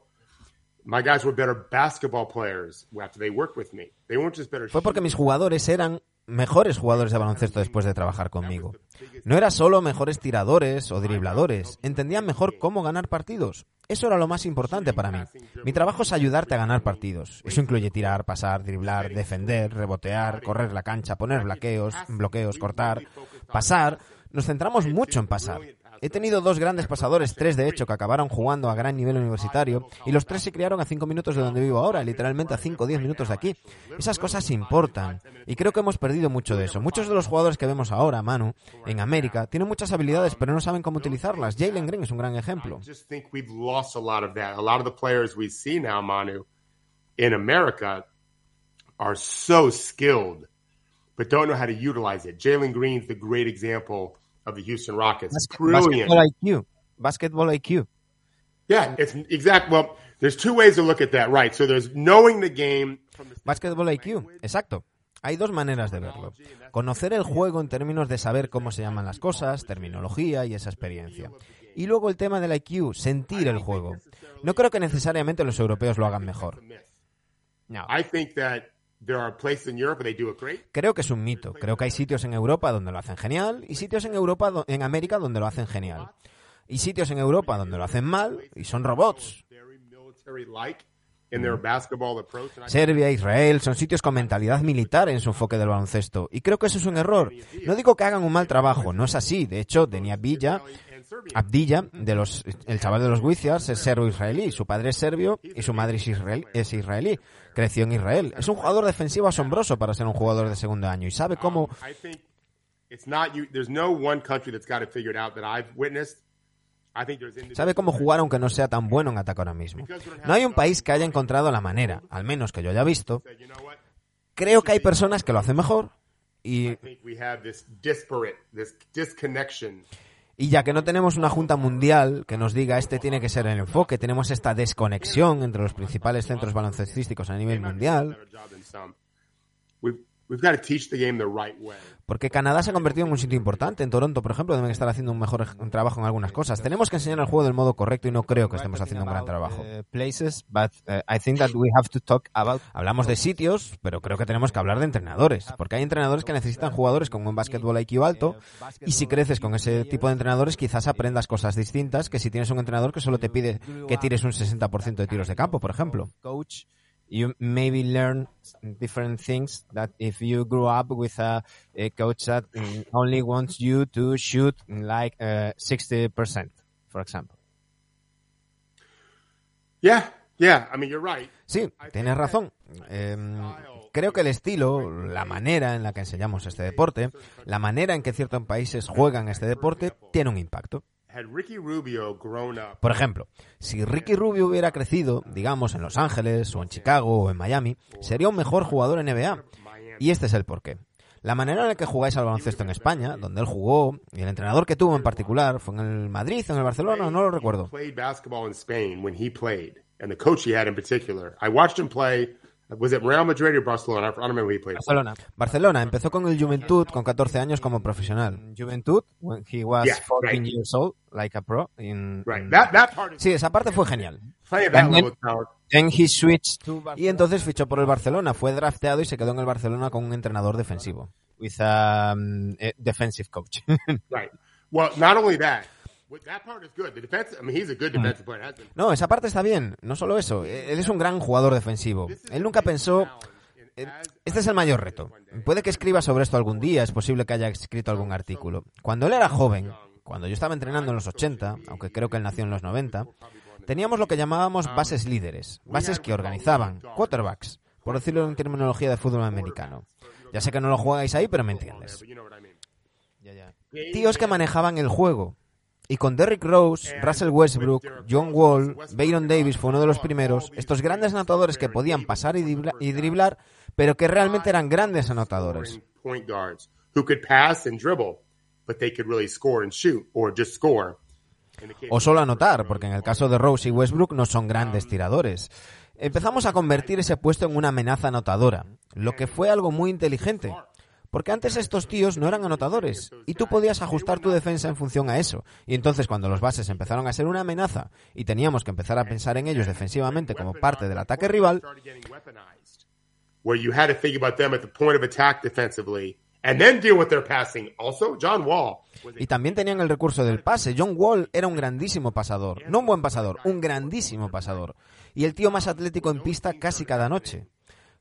my guys were better basketball players after they worked with me. They weren't just better. Fue porque mis jugadores eran mejores jugadores de baloncesto después de trabajar conmigo. No era solo mejores tiradores o dribladores, entendían mejor cómo ganar partidos. Eso era lo más importante para mí. Mi trabajo es ayudarte a ganar partidos. Eso incluye tirar, pasar, driblar, defender, rebotear, correr la cancha, poner bloqueos, bloqueos, cortar, pasar. Nos centramos mucho en pasar. He tenido dos grandes pasadores, tres de hecho, que acabaron jugando a gran nivel universitario, y los tres se criaron a cinco minutos de donde vivo ahora, literalmente a cinco o diez minutos de aquí. Esas cosas importan, y creo que hemos perdido mucho de eso. Muchos de los jugadores que vemos ahora, Manu, en América, tienen muchas habilidades, pero no saben cómo utilizarlas. Jalen Green es un gran ejemplo. in America are so skilled, but don't know how to utilize it. Jalen Green's the great example of the Houston Rockets. Basket, Brilliant. Basketball IQ. Basketball IQ. Yeah, it's exact. Well, there's two ways to look at that, right? So there's knowing the game. Basketball IQ, exacto. Hay dos maneras de verlo. Conocer el juego en términos de saber cómo se llaman las cosas, terminología y esa experiencia. Y luego el tema del IQ, sentir el juego. No creo que necesariamente los europeos lo hagan mejor. No. I think that Creo que es un mito. Creo que hay sitios en Europa donde lo hacen genial y sitios en Europa, en América donde lo hacen genial. Y sitios en Europa donde lo hacen mal y son robots. Serbia, Israel, son sitios con mentalidad militar en su enfoque del baloncesto. Y creo que eso es un error. No digo que hagan un mal trabajo, no es así. De hecho, Denia Villa, Abdilla, de los, el chaval de los Wizards, es serbo-israelí. Su padre es serbio y su madre es israelí creció en Israel. Es un jugador defensivo asombroso para ser un jugador de segundo año y sabe cómo... Sabe cómo jugar aunque no sea tan bueno en ataque ahora mismo. No hay un país que haya encontrado la manera, al menos que yo haya visto. Creo que hay personas que lo hacen mejor y y ya que no tenemos una junta mundial que nos diga este tiene que ser el enfoque, tenemos esta desconexión entre los principales centros baloncestísticos a nivel mundial. Porque Canadá se ha convertido en un sitio importante. En Toronto, por ejemplo, deben estar haciendo un mejor trabajo en algunas cosas. Tenemos que enseñar el juego del modo correcto y no creo que estemos haciendo un gran trabajo. Hablamos de sitios, pero creo que tenemos que hablar de entrenadores. Porque hay entrenadores que necesitan jugadores con un básquetbol IQ alto. Y si creces con ese tipo de entrenadores, quizás aprendas cosas distintas que si tienes un entrenador que solo te pide que tires un 60% de tiros de campo, por ejemplo. You maybe learn different things that if you grew up with a, a coach that only wants you to shoot like uh, 60%, for example. Yeah, yeah, I mean, you're right. Sí, tienes razón. Eh, creo que el estilo, la manera en la que enseñamos este deporte, la manera en que ciertos países juegan este deporte, tiene un impacto. Por ejemplo, si Ricky Rubio hubiera crecido, digamos, en Los Ángeles o en Chicago o en Miami, sería un mejor jugador en NBA. Y este es el porqué. La manera en la que jugáis al baloncesto en España, donde él jugó, y el entrenador que tuvo en particular, fue en el Madrid, en el Barcelona, no lo recuerdo. Was it Real Madrid or Barcelona? I don't remember he played. Barcelona. Barcelona empezó con el Juventud con 14 años como profesional. Juventud, when he was yeah, 14 right. years old, like a pro. In, right. That, that part is... Sí, esa parte fue genial. Then, then he switched to y entonces fichó por el Barcelona, fue drafteado y se quedó en el Barcelona con un entrenador defensivo. With a, um, a defensive coach. right. Well, not only that, no, esa parte está bien. No solo eso. Él es un gran jugador defensivo. Él nunca pensó. Eh, este es el mayor reto. Puede que escriba sobre esto algún día. Es posible que haya escrito algún artículo. Cuando él era joven, cuando yo estaba entrenando en los 80, aunque creo que él nació en los 90, teníamos lo que llamábamos bases líderes. Bases que organizaban. Quarterbacks. Por decirlo en terminología de fútbol americano. Ya sé que no lo jugáis ahí, pero me entiendes. Tíos que manejaban el juego y con Derrick Rose, Russell Westbrook, John Wall, Bayron Davis fue uno de los primeros, estos grandes anotadores que podían pasar y, driblar, pero que realmente eran grandes anotadores. O solo anotar, porque en el caso de Rose y Westbrook no son grandes tiradores. Empezamos a convertir ese puesto en una amenaza anotadora, lo que fue algo muy inteligente. Porque antes estos tíos no eran anotadores y tú podías ajustar tu defensa en función a eso. Y entonces cuando los bases empezaron a ser una amenaza y teníamos que empezar a pensar en ellos defensivamente como parte del ataque rival, where you had to think about them at the point of attack defensively and then deal with their passing. Also, John Wall. Y también tenían el recurso del pase. John Wall era un grandísimo pasador. No un buen pasador, un grandísimo pasador. Y el tío más atlético en pista casi cada noche.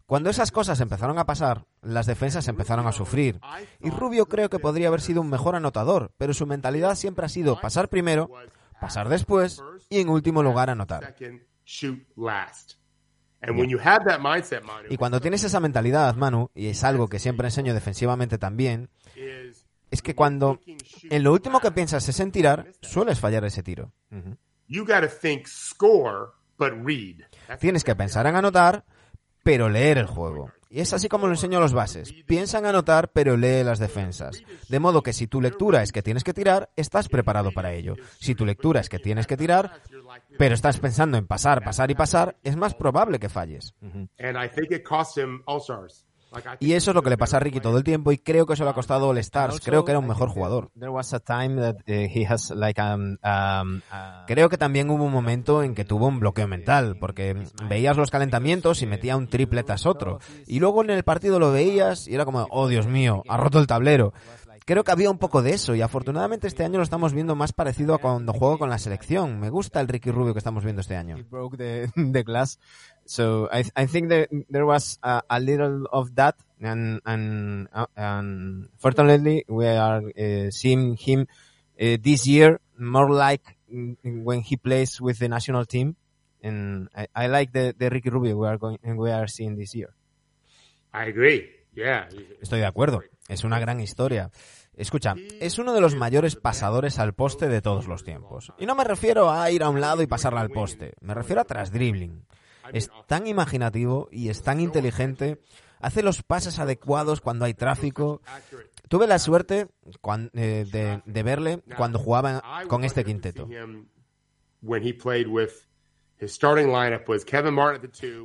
Cuando esas cosas empezaron a pasar, las defensas empezaron a sufrir. Y Rubio creo que podría haber sido un mejor anotador, pero su mentalidad siempre ha sido pasar primero, pasar después y en último lugar anotar. Y cuando tienes esa mentalidad, Manu, y es algo que siempre enseño defensivamente también, es que cuando en lo último que piensas es en tirar, sueles fallar ese tiro. Tienes que pensar en anotar, pero leer el juego. Y es así como lo enseño a los bases. Piensa en anotar, pero lee las defensas. De modo que si tu lectura es que tienes que tirar, estás preparado para ello. Si tu lectura es que tienes que tirar, pero estás pensando en pasar, pasar y pasar, es más probable que falles. Y eso es lo que le pasa a Ricky todo el tiempo y creo que eso le ha costado All Stars. Creo que era un mejor jugador. Creo que también hubo un momento en que tuvo un bloqueo mental, porque veías los calentamientos y metía un triple tras otro. Y luego en el partido lo veías y era como, oh Dios mío, ha roto el tablero. Creo que había un poco de eso y afortunadamente este año lo estamos viendo más parecido a cuando juego con la selección. Me gusta el Ricky Rubio que estamos viendo este año. So I, I think that there was a, a little of that, and and uh, and fortunately we are uh, seeing him uh, this year more like when he plays with the national team, and I, I like the, the Ricky Rubio we are going we are seeing this year. I agree. Yeah. Estoy de acuerdo. Es una gran historia. Escucha, es uno de los mayores pasadores al poste de todos los tiempos. Y no me refiero a ir a un lado y pasarla al poste. Me refiero a tras dribbling es tan imaginativo y es tan inteligente, hace los pases adecuados cuando hay tráfico. Tuve la suerte eh, de, verle cuando jugaba con este quinteto.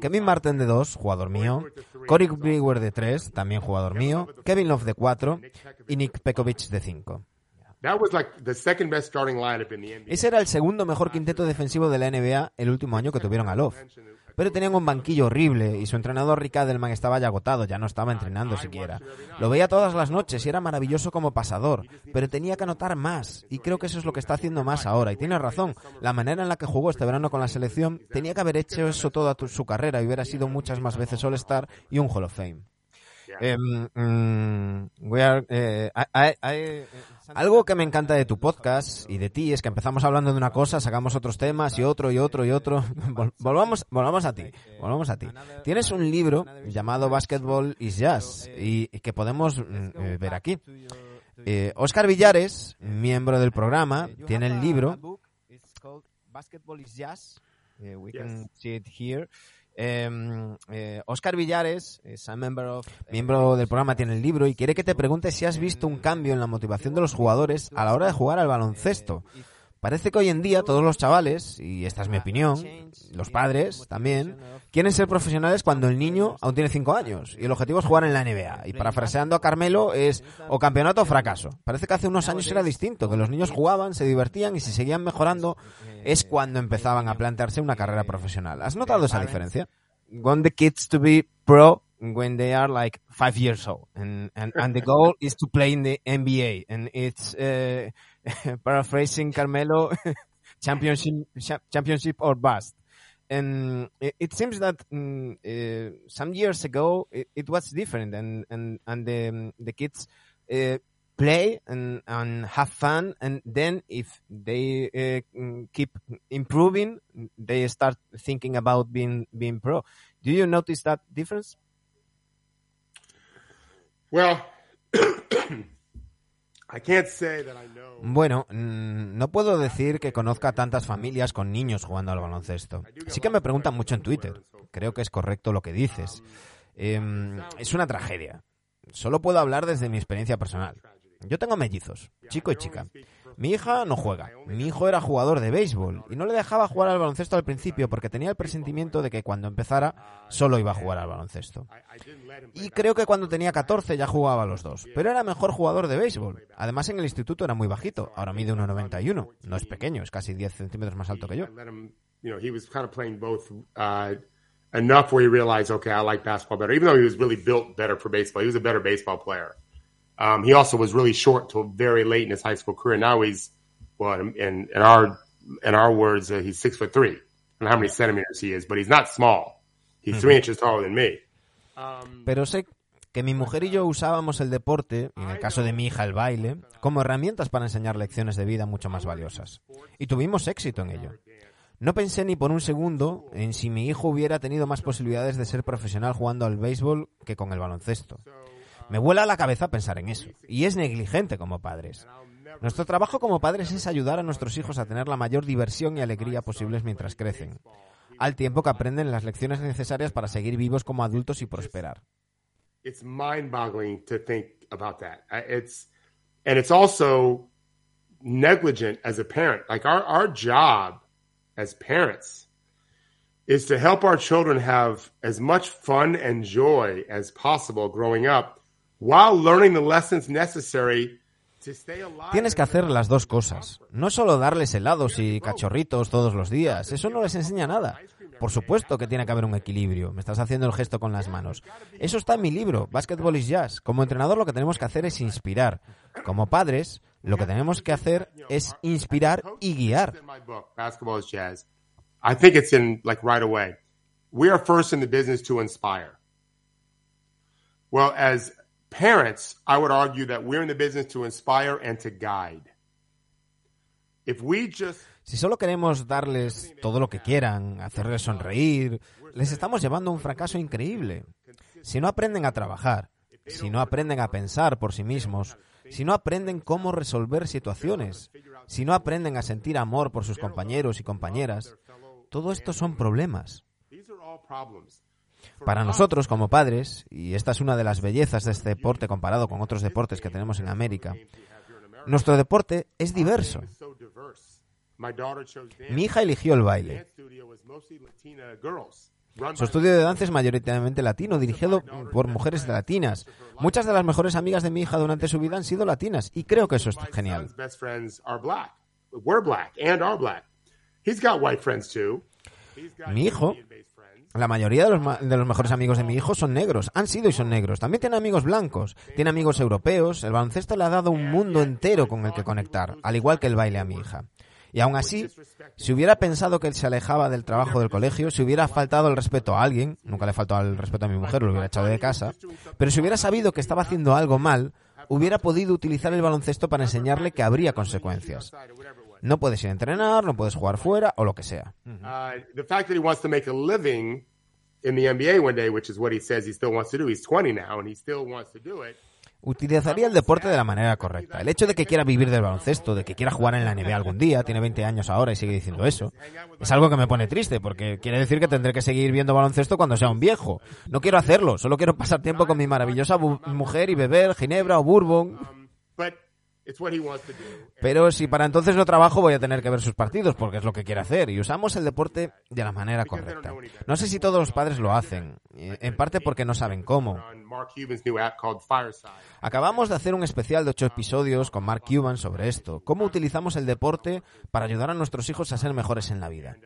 Kevin Martin de 2, jugador mío. Corey Brewer de 3, también jugador mío. Kevin Love de 4 y Nick Pekovic de 5. Ese era el segundo mejor quinteto defensivo de la NBA el último año que tuvieron a Love. Pero tenían un banquillo horrible y su entrenador Rick Adelman estaba ya agotado, ya no estaba entrenando siquiera. Lo veía todas las noches y era maravilloso como pasador, pero tenía que anotar más y creo que eso es lo que está haciendo más ahora. Y tiene razón, la manera en la que jugó este verano con la selección tenía que haber hecho eso toda su carrera y hubiera sido muchas más veces All-Star y un Hall of Fame. Eh, eh, algo que me encanta de tu podcast y de ti es que empezamos hablando de una cosa, sacamos otros temas y otro y otro y otro. volvamos, volvamos a ti, volvamos a ti. Tienes un libro llamado Basketball is Jazz y, que podemos mm, eh, ver aquí. Oscar Villares, miembro del programa, tiene el libro. Basketball is Jazz. we can see it here. Em, eh, Oscar Villares, es miembro del programa, tiene el libro y quiere que te pregunte si has visto un cambio en la motivación de los jugadores a la hora de jugar al baloncesto. Parece que hoy en día todos los chavales, y esta es mi opinión, los padres también, quieren ser profesionales cuando el niño aún tiene 5 años y el objetivo es jugar en la NBA. Y parafraseando a Carmelo es o campeonato o fracaso. Parece que hace unos años era distinto, que los niños jugaban, se divertían y si seguían mejorando es cuando empezaban a plantearse una carrera profesional. ¿Has notado esa diferencia? Want the kids to be pro when they are like five years old and, and, and the goal is to play in the NBA and it's uh, paraphrasing Carmelo, championship, championship or bust. And it, seems that um, uh, some years ago it, it, was different, and and and the um, the kids uh, play and and have fun, and then if they uh, keep improving, they start thinking about being being pro. Do you notice that difference? Well. Bueno, no puedo decir que conozca tantas familias con niños jugando al baloncesto. Sí que me preguntan mucho en Twitter. Creo que es correcto lo que dices. Em, es una tragedia. Solo puedo hablar desde mi experiencia personal. Yo tengo mellizos, chico y chica. Mi hija no juega. Mi hijo era jugador de béisbol y no le dejaba jugar al baloncesto al principio porque tenía el presentimiento de que cuando empezara solo iba a jugar al baloncesto. Y creo que cuando tenía 14 ya jugaba a los dos. Pero era mejor jugador de béisbol. Además en el instituto era muy bajito. Ahora mide 1,91. No es pequeño, es casi 10 centímetros más alto que yo. enough where he realized, okay, I like basketball better. Even though he was really built better for baseball, he was a better baseball player. Um, he also was really short till very late in his high school career. Now he's, well, in, in our in our words, uh, he's six foot three. I don't know how many centimeters he is, but he's not small. He's three inches taller than me. Um, Pero sé que mi mujer y yo usábamos el deporte, y en el caso de mi hija el baile, como herramientas para enseñar lecciones de vida mucho más valiosas. Y tuvimos éxito en ello. No pensé ni por un segundo en si mi hijo hubiera tenido más posibilidades de ser profesional jugando al béisbol que con el baloncesto. Me vuela la cabeza pensar en eso, y es negligente como padres. Nuestro trabajo como padres es ayudar a nuestros hijos a tener la mayor diversión y alegría posibles mientras crecen, al tiempo que aprenden las lecciones necesarias para seguir vivos como adultos y prosperar. it's mind-boggling to think about that. It's and it's also negligent as a parent. Like our our job as parents is to help our children have as much fun and joy as possible growing up while learning the lessons necessary to stay alive. Tienes que hacer las dos cosas. No solo darles helados y cachorritos todos los días. Eso no les enseña nada. Por supuesto que tiene que haber un equilibrio. Me estás haciendo el gesto con las manos. Eso está en mi libro, Basketball is Jazz. Como entrenador lo que tenemos que hacer es inspirar. Como padres, lo que tenemos que hacer es inspirar y guiar. I think it's in like right away. We are first in the business to inspire. Well, as parents, I would argue that we're in the business to inspire and to guide. If we just Si solo queremos darles todo lo que quieran, hacerles sonreír, les estamos llevando a un fracaso increíble. Si no aprenden a trabajar, si no aprenden a pensar por sí mismos, si no aprenden cómo resolver situaciones, si no aprenden a sentir amor por sus compañeros y compañeras, todo esto son problemas. Para nosotros como padres, y esta es una de las bellezas de este deporte comparado con otros deportes que tenemos en América, nuestro deporte es diverso. Mi hija eligió el baile. Su estudio de danza es mayoritariamente latino, dirigido por mujeres latinas. Muchas de las mejores amigas de mi hija durante su vida han sido latinas y creo que eso es genial. son's best friends are black. We're black and are black. He's got white friends too. He's got Mi hijo. La mayoría de los, de los mejores amigos de mi hijo son negros, han sido y son negros. También tiene amigos blancos, tiene amigos europeos. El baloncesto le ha dado un mundo entero con el que conectar, al igual que el baile a mi hija. Y aún así, si hubiera pensado que él se alejaba del trabajo del colegio, si hubiera faltado el respeto a alguien, nunca le faltó el respeto a mi mujer, lo hubiera echado de casa, pero si hubiera sabido que estaba haciendo algo mal, hubiera podido utilizar el baloncesto para enseñarle que habría consecuencias. No puedes ir a entrenar, no puedes jugar fuera o lo que sea. Uh, the fact that he wants to make a living in the NBA one day, which is what he says he still wants to do. He's 20 now and he still wants to do it. Utilizaría el deporte de la manera correcta. El hecho de que quiera vivir del baloncesto, de que quiera jugar en la NBA algún día, tiene 20 años ahora y sigue diciendo eso, es algo que me pone triste, porque quiere decir que tendré que seguir viendo baloncesto cuando sea un viejo. No quiero hacerlo, solo quiero pasar tiempo con mi maravillosa mujer y beber ginebra o bourbon. Um, but Pero si para entonces no trabajo voy a tener que ver sus partidos, porque es lo que quiere hacer, y usamos el deporte de la manera correcta. No sé si todos los padres lo hacen, en parte porque no saben cómo. Acabamos de hacer un especial de ocho episodios con Mark Cuban sobre esto, cómo utilizamos el deporte para ayudar a nuestros hijos a ser mejores en la vida.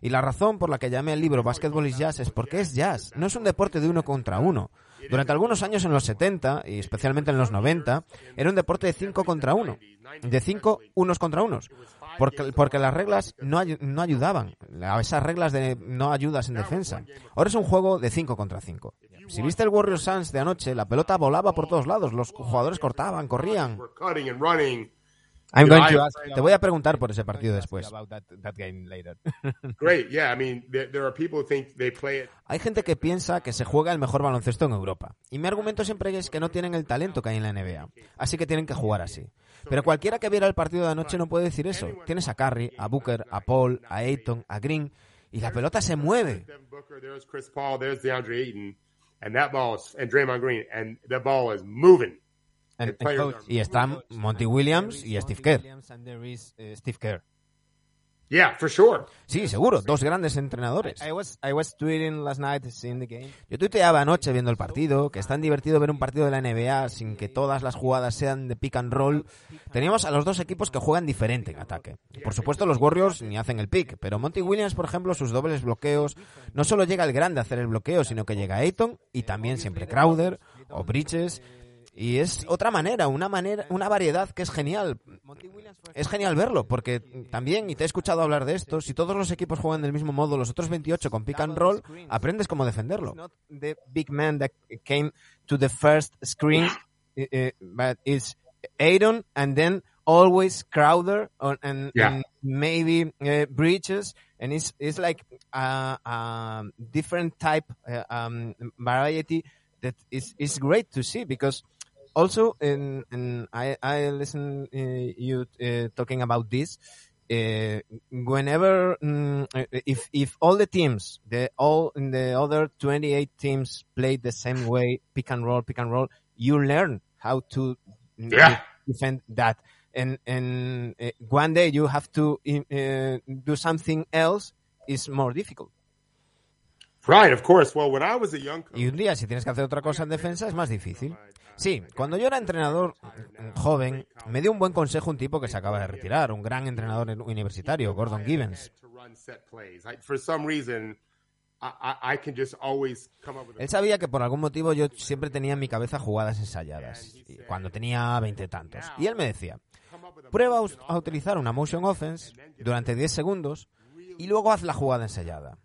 Y la razón por la que llamé el libro Basketball is Jazz es porque es jazz, no es un deporte de uno contra uno. Durante algunos años en los 70 y especialmente en los 90 era un deporte de 5 contra 1, de 5 unos contra unos, porque, porque las reglas no, ayu- no ayudaban, esas reglas de no ayudas en defensa. Ahora es un juego de 5 contra 5. Si viste el Warriors Suns de anoche, la pelota volaba por todos lados, los jugadores cortaban, corrían. We're cutting and running. I'm going going to ask Te voy a preguntar por ese partido después. Great. Yeah. I mean, there, there are people who think they play it. Hay gente que piensa que se juega el mejor baloncesto en Europa. Y mi argumento siempre es que no tienen el talento que hay en la NBA. Así que tienen que jugar así. Pero cualquiera que viera el partido de anoche no puede decir eso. Tienes a Curry, a Booker, a Paul, a Ayton, a Green. Y la pelota se mueve. Devin Booker, there's Chris Paul, there's DeAndre Ayton, and that ball is, and Draymond Green, Y están Monty Williams y Steve Kerr. Yeah, for sure. Sí, seguro, dos grandes entrenadores. I was I was tweeting last night seeing the game. Yo tuiteaba anoche viendo el partido, que es tan divertido ver un partido de la NBA sin que todas las jugadas sean de pick and roll. Teníamos a los dos equipos que juegan diferente en ataque. Por supuesto, los Warriors ni hacen el pick, pero Monty Williams, por ejemplo, sus dobles bloqueos, no solo llega el grande a hacer el bloqueo, sino que llega Ayton y también siempre Crowder o Bridges. Y es otra manera, una manera, una variedad que es genial. Es genial verlo, porque también, y te he escuchado hablar de esto, si todos los equipos juegan del mismo modo, los otros 28 con pick and roll, aprendes cómo defenderlo. The big man that came to the first screen, uh, uh, but it's Aaron and then always Crowder or, and, Yeah. and maybe uh, Breaches, and it's it's like a, a different type uh, um, variety that is is great to see because also in, in I I listen uh, you uh, talking about this. Uh, whenever mm, if if all the teams the all in the other 28 teams play the same way pick and roll pick and roll you learn how to Yeah. defend that and and one day you have to do something else is more difficult Right, of course. Well, when I was a young Y un día, si tienes que hacer otra cosa en defensa, es más difícil. Sí, cuando yo era entrenador mm, joven, me dio un buen consejo un tipo que se acaba de retirar, un gran entrenador universitario, Gordon Gibbons. Él sabía que por algún motivo yo siempre tenía en mi cabeza jugadas ensayadas, cuando tenía veintitantos. Y él me decía, prueba a utilizar una motion offense durante 10 segundos y luego haz la jugada ensayada.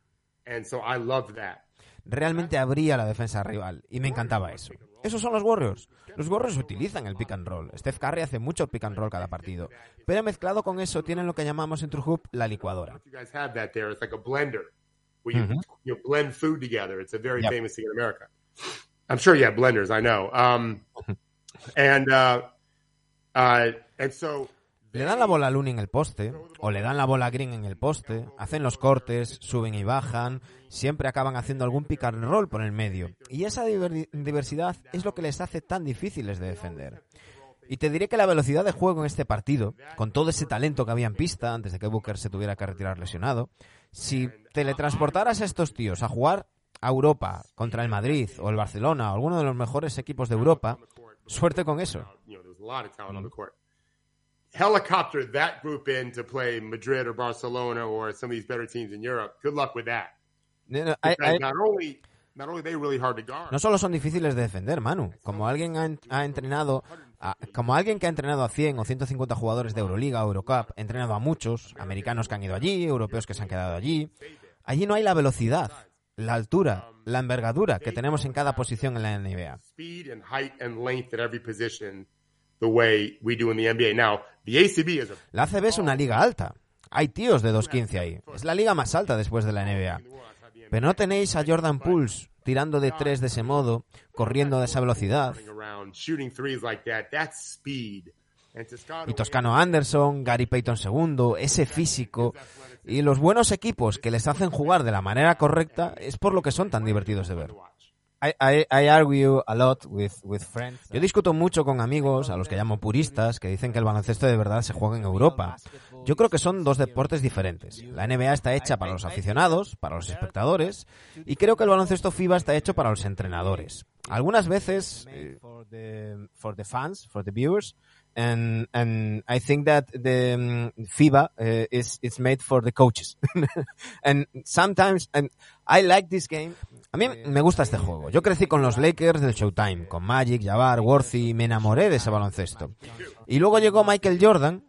Realmente abría la defensa rival y me encantaba eso. Esos son los Warriors. Los Warriors utilizan el pick and roll. Steph Curry hace mucho pick and roll cada partido. Pero mezclado con eso tienen lo que llamamos en True Hoop la licuadora. In America. I'm sure you have blenders. I know. Um, and uh, uh, and so Le dan la bola a Looney en el poste, o le dan la bola a Green en el poste, hacen los cortes, suben y bajan, siempre acaban haciendo algún pick and por el medio. Y esa diver- diversidad es lo que les hace tan difíciles de defender. Y te diré que la velocidad de juego en este partido, con todo ese talento que había en pista antes de que Booker se tuviera que retirar lesionado, si teletransportaras a estos tíos a jugar a Europa contra el Madrid o el Barcelona o alguno de los mejores equipos de Europa, suerte con eso. Helicopter that group in to play Madrid or Barcelona or some of these better teams in Europe. Good luck with that. No, no, I- I- not only not only they really hard to guard. No solo son difíciles de defender, Manu. Como alguien ha, ha entrenado, a- como alguien que ha entrenado a 100 o 150 jugadores de Euroliga o Eurocup, ha entrenado a muchos, americanos que han ido allí, europeos que se han quedado allí. Allí no hay la velocidad, la altura, la envergadura que tenemos en cada posición en la NBA. The way we do in the NBA. Now, the ACB is a La ACB es una liga alta. Hay tíos de 2.15 ahí. Es la liga más alta después de la NBA. Pero no tenéis a Jordan Pools tirando de tres de ese modo, corriendo de esa velocidad. y Toscano Anderson, Gary Payton II, ese físico y los buenos equipos que les hacen jugar de la manera correcta es por lo que son tan divertidos de ver. I, I, I argue a lot with, with friends. Yo discuto mucho con amigos, a los que llamo puristas, que dicen que el baloncesto de verdad se juega en Europa. Yo creo que son dos deportes diferentes. La NBA está hecha para los aficionados, para los espectadores, y creo que el baloncesto FIBA está hecho para los entrenadores. Algunas veces eh, for the fans, for the viewers, and and I think that the um, FIBA uh, is it's made for the coaches, and sometimes and I like this game. A mí me gusta este juego. Yo crecí con los Lakers del Showtime, con Magic, Jabbar, Worthy, me enamoré de ese baloncesto. Y luego llegó Michael Jordan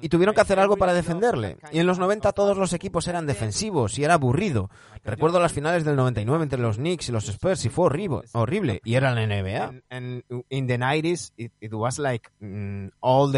y tuvieron que hacer algo para defenderle. Y en los 90 todos los equipos eran defensivos y era aburrido. Recuerdo las finales del 99 entre los Knicks y los Spurs y fue horrible, y era la NBA. And, and in the 90s, it, was like mm, all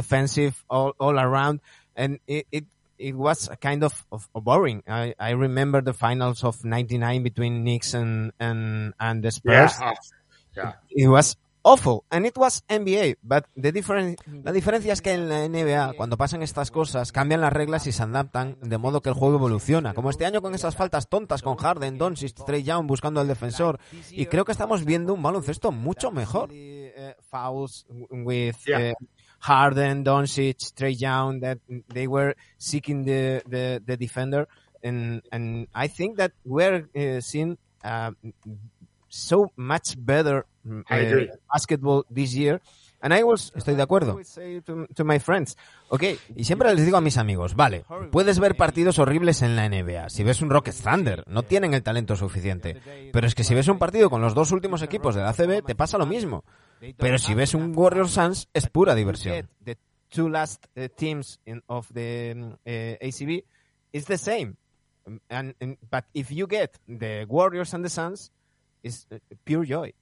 it was a kind of, of boring. I, I remember the finals of '99 between Knicks and and and the Yeah. Spurs. Yeah. It was awful, and it was NBA. But the different La diferencia es que en la NBA, cuando pasan estas cosas, cambian las reglas y se adaptan de modo que el juego evoluciona. Como este año con esas faltas tontas con Harden, Doncic, Trey Young buscando al defensor. Y creo que estamos viendo un baloncesto mucho mejor. uh, fouls with Yeah. uh, Harden, Doncic, Trey Young, that they were seeking the, the, the defender. And, and I think that we're uh, seeing uh, so much better uh, basketball this year. And I was, estoy de acuerdo. To, to, my friends. Ok, y siempre les digo a mis amigos, vale, puedes ver partidos horribles en la NBA. Si ves un Rockets Thunder, no tienen el talento suficiente. Pero es que si ves un partido con los dos últimos equipos de la ACB, te pasa lo mismo. Pero si ves un Warriors Suns, es pura diversión. The two last uh, teams in, of the uh, ACB is the same. And, and, but if you get the Warriors and the Suns, it's pure joy.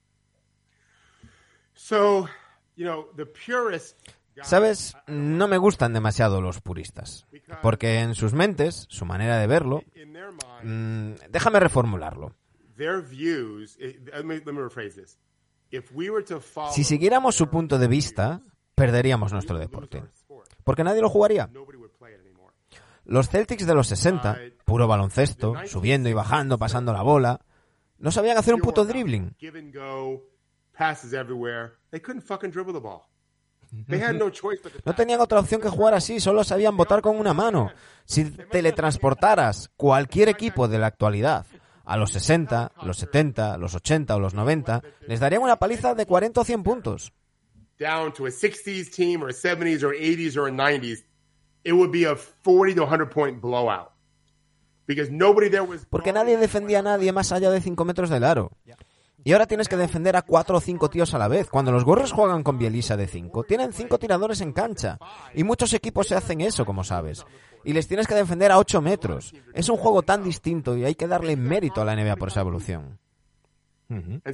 So, you know, the purist Sabes, no me gustan demasiado los puristas, porque en sus mentes, su manera de verlo, mmm, déjame reformularlo. Si siguiéramos su punto de vista, perderíamos nuestro deporte, porque nadie lo jugaría. Los Celtics de los 60, puro baloncesto, subiendo y bajando, pasando la bola, no sabían hacer un puto dribbling. No tenían otra opción que jugar así, solo sabían votar con una mano. Si teletransportaras cualquier equipo de la actualidad a los 60, los 70, los 80 o los 90, les darían una paliza de 40 o 100 puntos. Down to a 60s team or a 70s or 80s or a 90s, it would be a 40 to 100 point blowout. Because nobody there was Porque nadie defendía a nadie más allá de 5 metros del aro. Y ahora tienes que defender a cuatro o cinco tíos a la vez. Cuando los gorros juegan con Bielisa de cinco, tienen cinco tiradores en cancha. Y muchos equipos se hacen eso, como sabes. Y les tienes que defender a ocho metros. Es un juego tan distinto y hay que darle mérito a la NBA por esa evolución. A,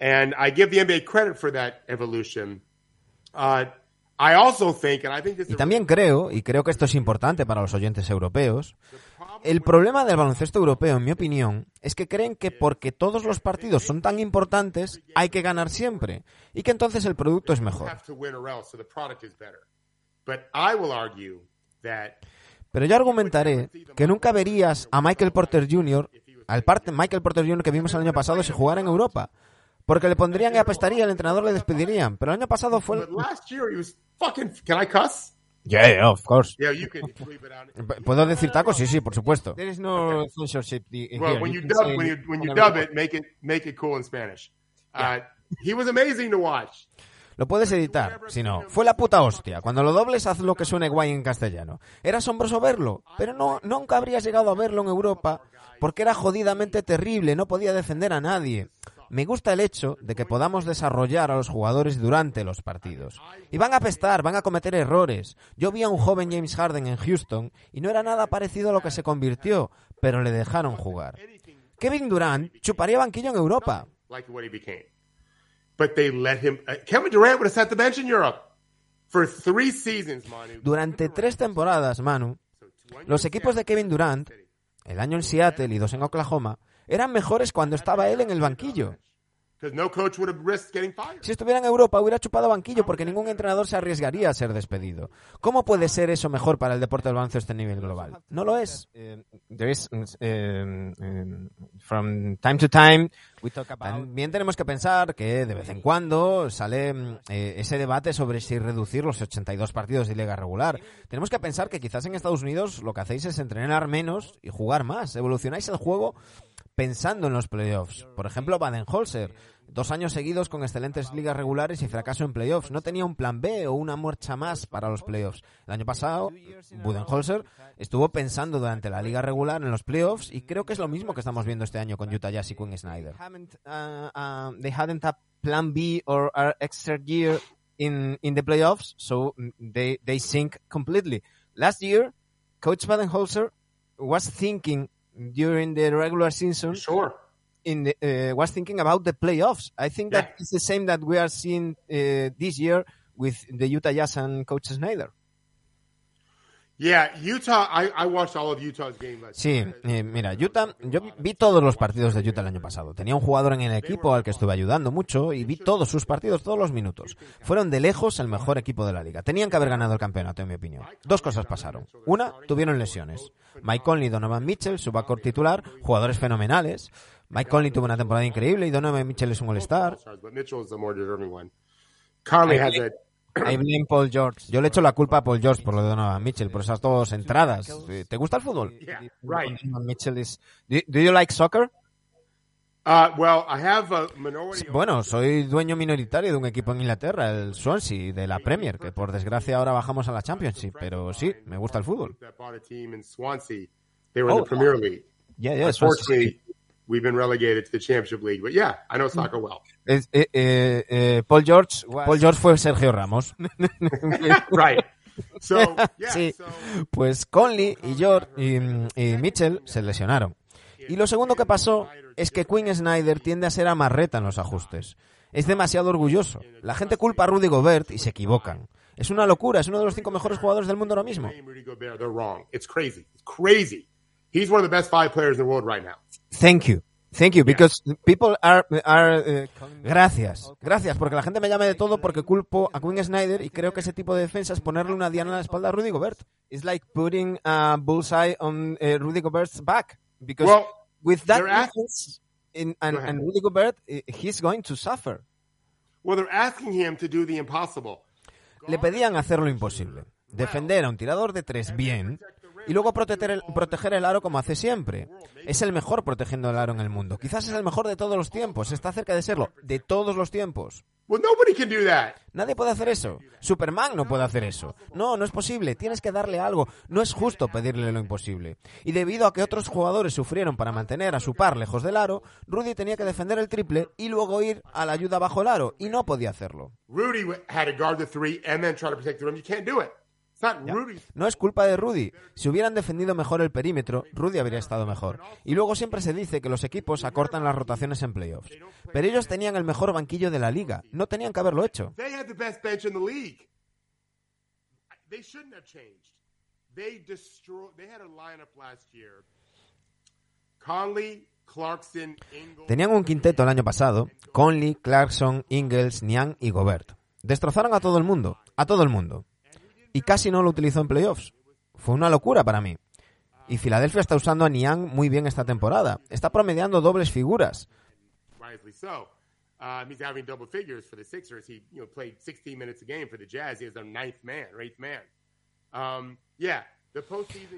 and I give the NBA credit for that evolution. Uh, I also think, and I think this y también creo, y creo que esto es importante para los oyentes europeos, el problema del baloncesto europeo, en mi opinión, es que creen que porque todos los partidos son tan importantes, hay que ganar siempre, y que entonces el producto es mejor. Pero yo argumentaré que nunca verías a Michael Porter Jr., al parte Michael Porter Jr. que vimos el año pasado, si jugara en Europa. Porque le pondrían y apestaría, el entrenador le despedirían. Pero el año pasado fue... Yeah, yeah, of course. Yeah, you can it out. ¿Puedo decir tacos? Sí, sí, por supuesto. There is no censorship Well, when you dub, when you, when you dub it, make it, make it cool in Spanish. Uh, he was amazing to watch. Lo puedes editar, si no. Fue la puta hostia. Cuando lo dobles, haz lo que suene guay en castellano. Era asombroso verlo, pero no, nunca habrías llegado a verlo en Europa porque era jodidamente terrible, no podía defender a nadie. Me gusta el hecho de que podamos desarrollar a los jugadores durante los partidos. Y van a pestar, van a cometer errores. Yo vi a un joven James Harden en Houston y no era nada parecido a lo que se convirtió, pero le dejaron jugar. Kevin Durant chuparía banquillo en Europa. Durante tres temporadas, Manu, los equipos de Kevin Durant, el año en Seattle y dos en Oklahoma, eran mejores cuando estaba él en el banquillo. Si estuviera en Europa hubiera chupado banquillo porque ningún entrenador se arriesgaría a ser despedido. ¿Cómo puede ser eso mejor para el deporte del baloncesto a este nivel global? No lo es. También tenemos que pensar que de vez en cuando sale mm, eh, ese debate sobre si reducir los 82 partidos de liga regular. Tenemos que pensar que quizás en Estados Unidos lo que hacéis es entrenar menos y jugar más. Evolucionáis el juego pensando en los playoffs. Por ejemplo, Baden-Holzer, dos años seguidos con excelentes ligas regulares y fracaso en playoffs. No tenía un plan B o una marcha más para los playoffs. El año pasado, Budenholzer estuvo pensando durante la liga regular en los playoffs y creo que es lo mismo que estamos viendo este año con Utah Jazz y Quinn Snyder. Uh, uh, they hadn't a plan B or extra year in, in the playoffs, so they, they sink completely. Last year, Coach Baden-Holzer was thinking during the regular season. Sure. In the, uh, was thinking about the playoffs. I think that it's the same that we are seeing uh, this year with the Utah Jazz and Coach Snyder. Yeah, Utah, I, I watched all of Utah's game sí, eh, mira, Utah, yo vi todos los partidos de Utah el año pasado. Tenía un jugador en el equipo al que estuve ayudando mucho y vi todos sus partidos, todos los minutos. Fueron de lejos el mejor equipo de la liga. Tenían que haber ganado el campeonato, en mi opinión. Dos cosas pasaron. Una, tuvieron lesiones. Mike Conley, Donovan Mitchell, su backcourt titular, jugadores fenomenales. Mike Conley tuvo una temporada increíble y Donovan Mitchell es un all-star. Blame Paul George. Yo le echo la culpa a Paul George por lo de Donovan Mitchell, por esas dos entradas. ¿Te gusta el fútbol? Yeah, right. Donovan Mitchell is... Do, do you like soccer? Uh, well, I have a minority. Bueno, soy dueño minoritario de un equipo en Inglaterra, el Swansea, de la Premier, que por desgracia ahora bajamos a la Championship, pero sí, me gusta el fútbol. Oh. Yeah, yeah, we've been relegated to the Championship League. But yeah, I know soccer well. Eh, eh, eh, Paul George, Paul George fue Sergio Ramos. right. So yeah. Sí. So Pues Conley y George y, y Mitchell se lesionaron. Y lo segundo que pasó es que Quinn Snyder tiende a ser amarreta en los ajustes. Es demasiado orgulloso. La gente culpa a Rudy Gobert y se equivocan. Es una locura, es uno de los cinco mejores jugadores del mundo ahora mismo. Thank you. Thank you, because people are, are eh, gracias, gracias, porque la gente me llama de todo porque culpo a Quinn Snyder y creo que ese tipo de defensa es ponerle una diana en la espalda a Rudy Gobert. It's like putting a bullseye on eh, Rudy Gobert's back, because Well, with that defense in, and, and Rudy Gobert, eh, he's going to suffer. well, they're asking him to do the impossible. Le pedían hacer lo imposible, defender a un tirador de tres bien y luego proteger el, proteger el aro como hace siempre. Es el mejor protegiendo el aro en el mundo. Quizás es el mejor de todos los tiempos. Está cerca de serlo. De todos los tiempos. Well, nobody can do that. Nadie puede hacer eso. Superman no puede hacer eso. No, no es posible. Tienes que darle algo. No es justo pedirle lo imposible. Y debido a que otros jugadores sufrieron para mantener a su par lejos del aro, Rudy tenía que defender el triple y luego ir a la ayuda bajo el aro. Y no podía hacerlo. Rudy had to guard the three and then try to protect the rim. You can't do it. No es culpa de Rudy. Si hubieran defendido mejor el perímetro, Rudy habría estado mejor. Y luego siempre se dice que los equipos acortan las rotaciones en playoffs. Pero ellos tenían el mejor banquillo de la liga. No tenían que haberlo hecho. Conley, Clarkson. Tenían un quinteto el año pasado. Conley, Clarkson, Ingles, Niang y Gobert. Destrozaron a todo el mundo. A todo el mundo. Y casi no lo utilizó en playoffs. Fue una locura para mí. Y Filadelfia está usando a Niang muy bien esta temporada. Está promediando dobles figuras. Um, he's having double figures for the Sixers. He, you know, played 16 minutes a game for the Jazz. He is their ninth man or eighth man. Um, yeah,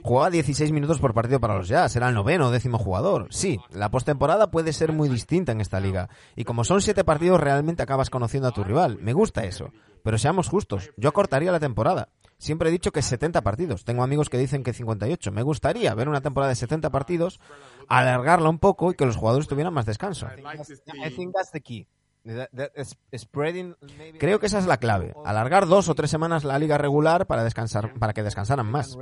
Jugaba 16 minutos por partido para los Jazz, era el noveno o décimo jugador. Sí, la postemporada puede ser muy distinta en esta liga. Y como son siete partidos, realmente acabas conociendo a tu rival. Me gusta eso. Pero seamos justos, yo cortaría la temporada. Siempre he dicho que 70 partidos. Tengo amigos que dicen que 58. Me gustaría ver una temporada de 70 partidos, alargarla un poco y que los jugadores tuvieran más descanso. To see. that's the key. Creo que esa es la clave. Alargar dos o tres semanas la liga regular para descansar, para que descansaran más.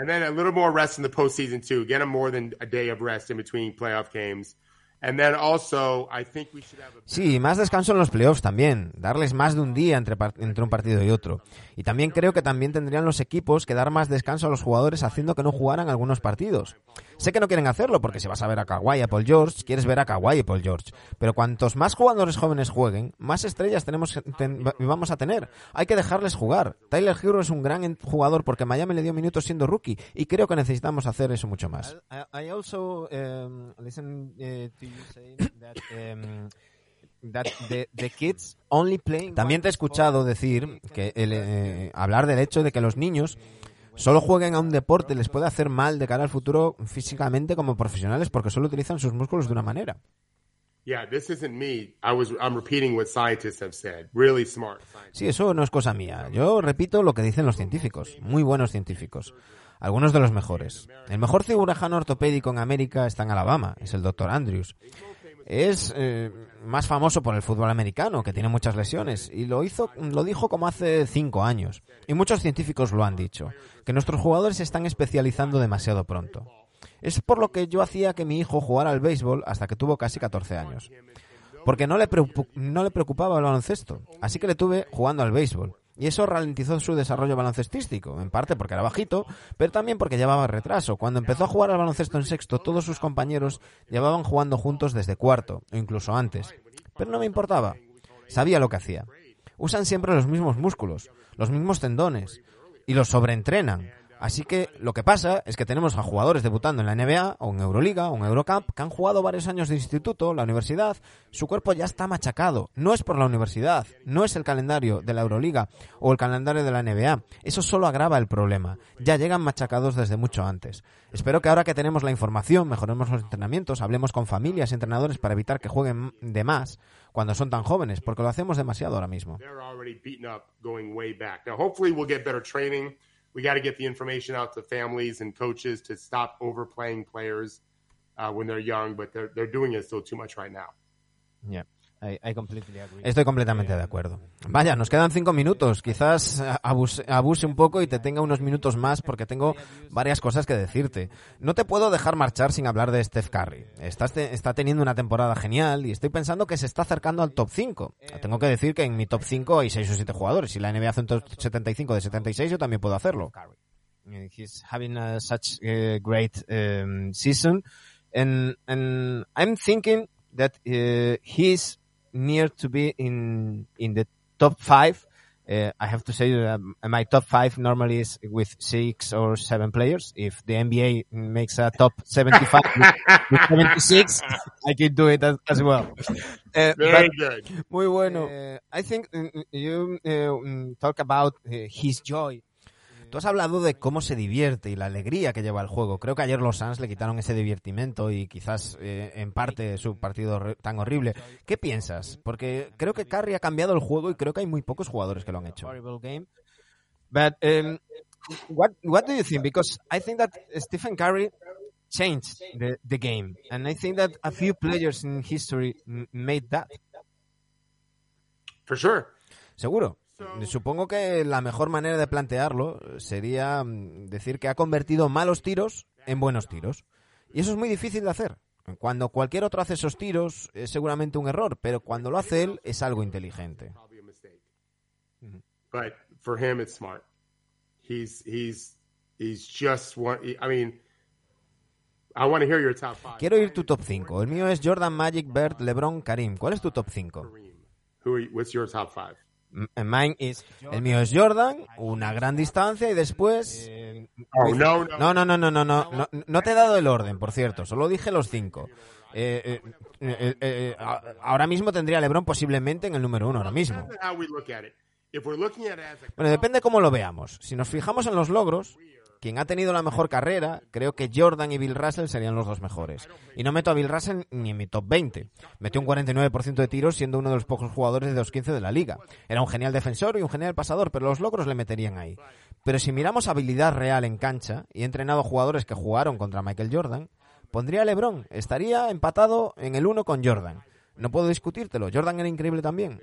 And then a little more rest in the postseason too. Get them more than a day of rest in between playoff games. And then also, I think we should have a Sí, más descanso en los playoffs también, darles más de un día entre, un partido y otro. Y también creo que también tendrían los equipos que dar más descanso a los jugadores haciendo que no jugaran algunos partidos. Sé que no quieren hacerlo porque si vas a ver a Kawhi y a Paul George, quieres ver a Kawhi y Paul George. Pero cuantos más jugadores jóvenes jueguen, más estrellas tenemos que ten- vamos a tener. Hay que dejarles jugar. Tyler Hero es un gran jugador porque Miami le dio minutos siendo rookie y creo que necesitamos hacer eso mucho más. I, also listen to you saying that that the, the kids only playing También te he escuchado decir que el, eh, hablar del hecho de que los niños solo jueguen a un deporte les puede hacer mal de cara al futuro físicamente como profesionales porque solo utilizan sus músculos de una manera. Yeah, this isn't me. I was I'm repeating what scientists have said. Really smart scientists. Sí, eso no es cosa mía. Yo repito lo que dicen los científicos, muy buenos científicos. Algunos de los mejores. El mejor cirujano ortopédico en América está en Alabama, es el doctor Andrews. Es eh, más famoso por el fútbol americano, que tiene muchas lesiones, y lo hizo, lo dijo como hace cinco años. Y muchos científicos lo han dicho, que nuestros jugadores se están especializando demasiado pronto. Es por lo que yo hacía que mi hijo jugara al béisbol hasta que tuvo casi 14 años. Porque no le, no le preocupaba el baloncesto, así que le tuve jugando al béisbol. Y eso ralentizó su desarrollo baloncestístico, en parte porque era bajito, pero también porque llevaba retraso. Cuando empezó a jugar al baloncesto en sexto, todos sus compañeros llevaban jugando juntos desde cuarto, o incluso antes. Pero no me importaba. Sabía lo que hacía. Usan siempre los mismos músculos, los mismos tendones, y los sobreentrenan. Así que lo que pasa es que tenemos a jugadores debutando en la NBA o en Euroliga o en Eurocup que han jugado varios años de instituto, la universidad, su cuerpo ya está machacado. No es por la universidad, no es el calendario de la Euroliga o el calendario de la NBA. Eso solo agrava el problema. Ya llegan machacados desde mucho antes. Espero que ahora que tenemos la información, mejoremos los entrenamientos, hablemos con familias y entrenadores para evitar que jueguen de más cuando son tan jóvenes, porque lo hacemos demasiado ahora mismo. We got to get the information out to families and coaches to stop overplaying players uh, when they're young, but they're, they're doing it still too much right now. Yeah. Estoy completamente de acuerdo. Vaya, nos quedan cinco minutos. Quizás abuse, abuse, un poco y te tenga unos minutos más porque tengo varias cosas que decirte. No te puedo dejar marchar sin hablar de Steph Curry. Está, está teniendo una temporada genial y estoy pensando que se está acercando al top 5. Tengo que decir que en mi top 5 hay 6 o 7 jugadores. Si la NBA hace un top 75 de 76, yo también puedo hacerlo. He's having a, such a great um, season. And, and I'm thinking that uh, he's near to be in in the top five. Uh, I have to say that my top five normally is with six or seven players. If the NBA makes a top 75 with, with 76, I can do it as, as well. Uh, Very good. Muy bueno. Uh, I think uh, you uh, talk about uh, his joy Tú has hablado de cómo se divierte y la alegría que lleva el juego. Creo que ayer los Suns le quitaron ese divertimento y quizás eh, en parte su partido tan horrible. ¿Qué piensas? Porque creo que Curry ha cambiado el juego y creo que hay muy pocos jugadores que lo han hecho. But um, what what do you think? Because I think that Stephen Curry changed the, the game, and I think that a few players in history made that. For sure. Seguro. Supongo que la mejor manera de plantearlo sería mm, decir que ha convertido malos tiros en buenos tiros. Y eso es muy difícil de hacer. Cuando cualquier otro hace esos tiros es seguramente un error, pero cuando lo hace él es algo inteligente. But for him it's smart. He's he's he's just one I mean I want to hear your top five. Quiero ir tu top 5. El mío es Jordan, Magic, Bird, LeBron, Karim. ¿Cuál es tu top 5? What's your top five? El mío es Jordan, una gran distancia y después... no, no, no, no, no, no, no, no te he dado el orden, por cierto, solo dije los cinco. Eh, eh, eh, ahora mismo tendría LeBron posiblemente en el número uno, ahora mismo. Bueno, depende cómo lo veamos. Si nos fijamos en los logros, quien ha tenido la mejor carrera, creo que Jordan y Bill Russell serían los dos mejores. Y no meto a Bill Russell ni en mi top 20. Metió un 49% de tiros siendo uno de los pocos jugadores de los 15 de la liga. Era un genial defensor y un genial pasador, pero los logros le meterían ahí. Pero si miramos habilidad real en cancha, y he entrenado jugadores que jugaron contra Michael Jordan, pondría a LeBron. Estaría empatado en el 1 con Jordan. No puedo discutírtelo. Jordan era increíble también.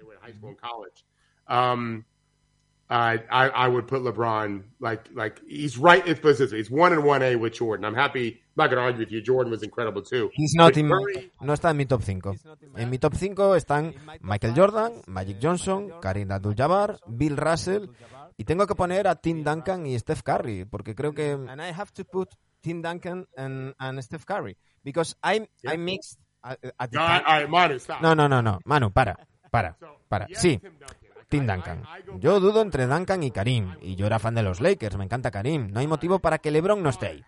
I, I would put LeBron like like he's right. It's he's one and one A with Jordan. I'm happy. I'm not going to argue with you. Jordan was incredible too. He's not in, no está en mi top 5. En mi top 5 están Michael Jordan, Magic Johnson, Karim Abdul-Jabbar, Bill Russell y tengo que poner a Tim Duncan y Steph Curry porque creo que and I have to put Tim Duncan and, and Steph Curry because I yeah. I mixed at, at the no, time. All right, Manu, stop. No, no, no, no, Manu, para, para, para. Sí. Tim Duncan. Yo dudo entre Duncan y Karim, y yo era fan de los Lakers, me encanta Karim. No hay motivo para que LeBron no esté ahí.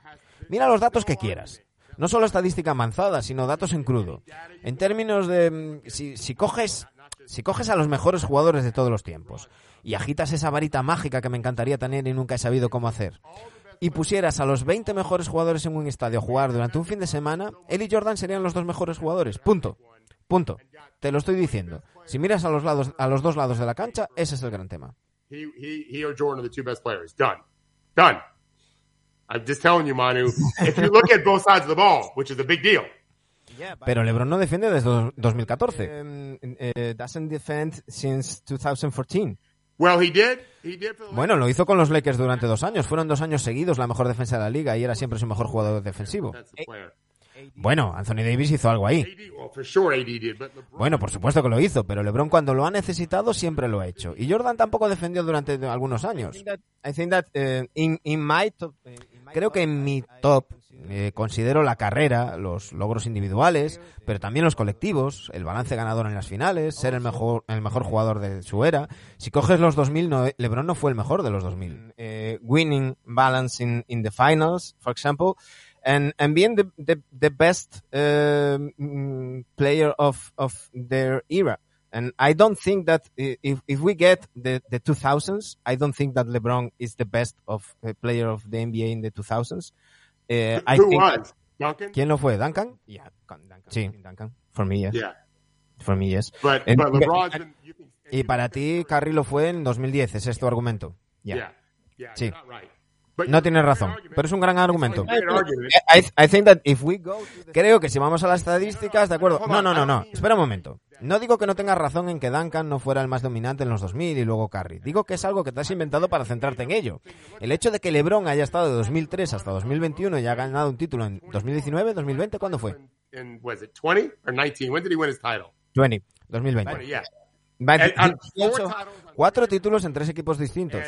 Mira los datos que quieras. No solo estadística avanzada, sino datos en crudo. En términos de mm, si, si coges si coges a los mejores jugadores de todos los tiempos y agitas esa varita mágica que me encantaría tener y nunca he sabido cómo hacer, y pusieras a los 20 mejores jugadores en un estadio a jugar durante un fin de semana, él y Jordan serían los dos mejores jugadores. Punto. Punto. Te lo estoy diciendo. Si miras a los lados, a los dos lados de la cancha, ese es el gran tema. He, he, he or Jordan are the two best players. Done. Done. I'm just telling you, Manu. If you look at both sides of the ball, which is a big deal. Pero LeBron no defiende desde 2014. Um, uh, doesn't defend since 2014. Well, he did. He did bueno, lo hizo con los Lakers durante dos años. Fueron dos años seguidos la mejor defensa de la liga y era siempre su mejor jugador defensivo. Bueno, Anthony Davis hizo algo ahí. Bueno, por supuesto que lo hizo, pero LeBron cuando lo ha necesitado siempre lo ha hecho. Y Jordan tampoco defendió durante algunos años. I think that, in, in my top, Creo que en mi top Eh, considero la carrera, los logros individuales, pero también los colectivos, el balance ganador en las finales, ser el mejor, el mejor jugador de su era. Si coges los 2000, no, LeBron no fue el mejor de los 2000. Eh, winning balance in, in the finals, for example. And, and being the, the, best uh, player of, of their era. And I don't think that if, if we get the, the 2000s, I don't think that LeBron is the best of uh, player of the NBA in the 2000s. Uh, I Who think was? Duncan? ¿Quién lo fue? ¿Duncan? Yeah, Duncan. Sí. Duncan. For me, yes. Yeah. For me, yes. But, And, but LeBron's been, y para ti, Curry lo fue en 2010, ese es tu argumento. Yeah. yeah. yeah sí. Right. No tienes razón, pero es un gran argumento. I, I think that if we go Creo que si vamos a las estadísticas, de acuerdo. No, no, no, no. Espera un momento. No digo que no tengas razón en que Duncan no fuera el más dominante en los 2000 y luego Curry. Digo que es algo que te has inventado para centrarte en ello. El hecho de que LeBron haya estado de 2003 hasta 2021 y haya ganado un título en 2019, 2020, ¿cuándo fue? En, was it 20 or 19? When did he win his title? 20, 2020. 20, yeah. Vale, cuatro títulos en tres equipos distintos.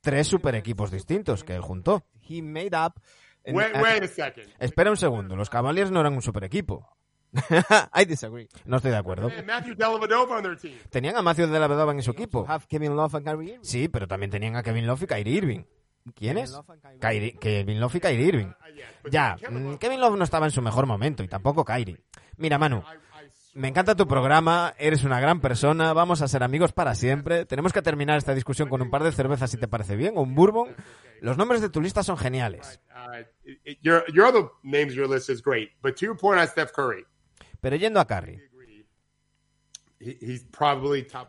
Tres super equipos distintos que él juntó. He made up. Wait, wait a second. Espera un segundo, los Cavaliers no eran un super equipo. I disagree. No estoy de acuerdo. Tenían a Matthew Dellavedova en su equipo. Kevin Love and Kyrie Irving. Sí, pero también tenían a Kevin Love y Kyrie Irving. ¿Quiénes? Kevin Love y Kyrie Irving. Ya, mm, Kevin Love no estaba en su mejor momento y tampoco Kyrie. Mira, Manu, me encanta tu programa, eres una gran persona, vamos a ser amigos para siempre. Tenemos que terminar esta discusión con un par de cervezas si te parece bien, o un bourbon. Los nombres de tu lista son geniales. Pero yendo a Curry.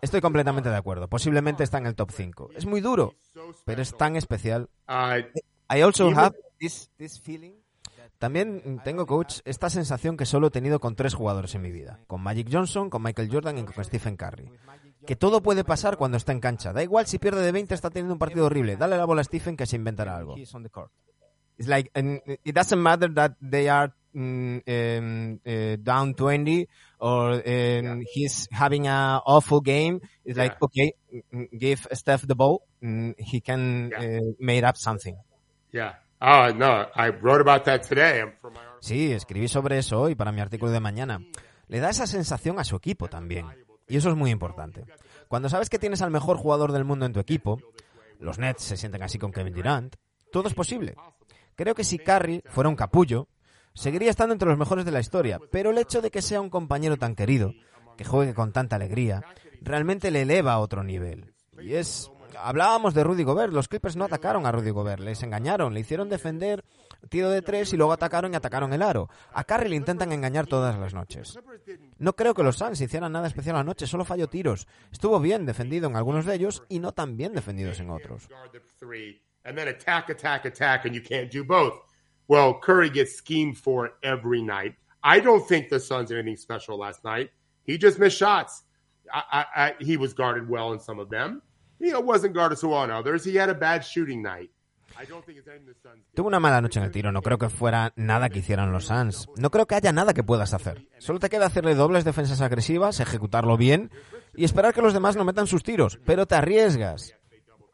Estoy completamente de acuerdo. Posiblemente está en el top 5. Es muy duro, pero es tan especial. Uh, I also have this, this feeling también tengo, coach, esta sensación que solo he tenido con tres jugadores en mi vida. Con Magic Johnson, con Michael Jordan y con Stephen Curry. Que todo puede pasar cuando está en cancha. Da igual si pierde de 20, está teniendo un partido horrible. Dale la bola a Stephen que se inventará algo. It's like, it doesn't matter that they are mm, um, uh, down 20 or um, he's having an awful game. It's like, okay, mm, give Steph the ball. Mm, he can uh, make up something. Yeah. Oh, no, I wrote about that today. Sí, escribí sobre eso hoy para mi artículo de mañana. Le da esa sensación a su equipo también. Y eso es muy importante. Cuando sabes que tienes al mejor jugador del mundo en tu equipo, los Nets se sienten así con Kevin Durant, todo es posible. Creo que si Curry fuera un capullo, seguiría estando entre los mejores de la historia, pero el hecho de que sea un compañero tan querido, que juegue con tanta alegría, realmente le eleva a otro nivel. Y es hablábamos de Rudy Gobert. Los Clippers no atacaron a Rudy Gobert, les engañaron, le hicieron defender tiro de tres y luego atacaron y atacaron el aro. A Curry le intentan engañar todas las noches. No creo que los Suns hicieran nada especial anoche, solo falló tiros. Estuvo bien defendido en algunos de ellos y no tan bien defendidos en otros. Well, Curry gets schemed for every night. I don't think the Suns did anything special last night. He just missed shots. I, I, I, he was guarded well in some of them. Tuvo una mala noche en el tiro. No creo que fuera nada que hicieran los Suns. No creo que haya nada que puedas hacer. Solo te queda hacerle dobles defensas agresivas, ejecutarlo bien y esperar que los demás no metan sus tiros. Pero te arriesgas.